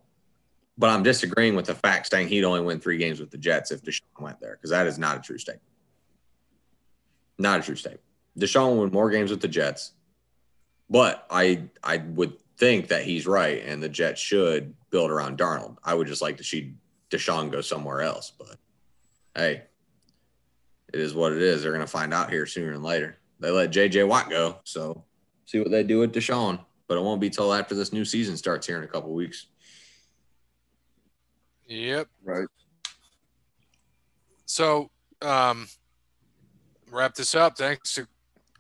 but I'm disagreeing with the fact saying he'd only win three games with the Jets if Deshaun went there because that is not a true statement. Not a true statement. Deshaun will win more games with the Jets, but I I would think that he's right and the Jets should build around Darnold. I would just like to see Deshaun go somewhere else, but hey, it is what it is. They're going to find out here sooner than later. They let JJ Watt go, so see what they do with Deshaun. But it won't be till after this new season starts here in a couple weeks. Yep. Right. So, um, wrap this up. Thanks to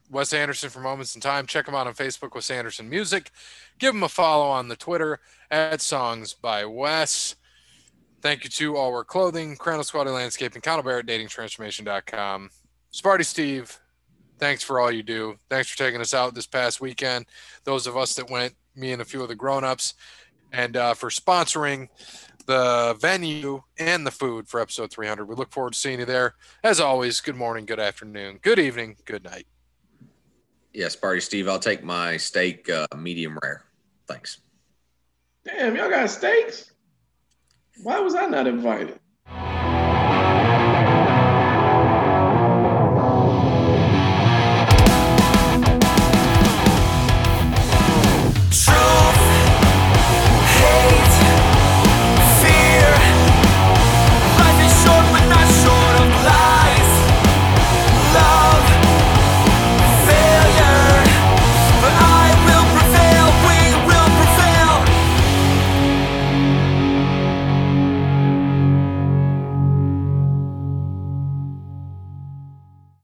Wes Anderson for Moments in Time. Check him out on Facebook, Wes Anderson Music. Give him a follow on the Twitter at Songs by Wes. Thank you to All Work Clothing, Crandall Squatty Landscaping, Connell Barrett, DatingTransformation.com. Sparty Steve, thanks for all you do. Thanks for taking us out this past weekend. Those of us that went, me and a few of the grown-ups, and uh, for sponsoring the venue and the food for episode 300. We look forward to seeing you there. As always, good morning, good afternoon, good evening, good night. Yes, Party Steve, I'll take my steak uh, medium rare. Thanks. Damn, y'all got steaks? Why was I not invited?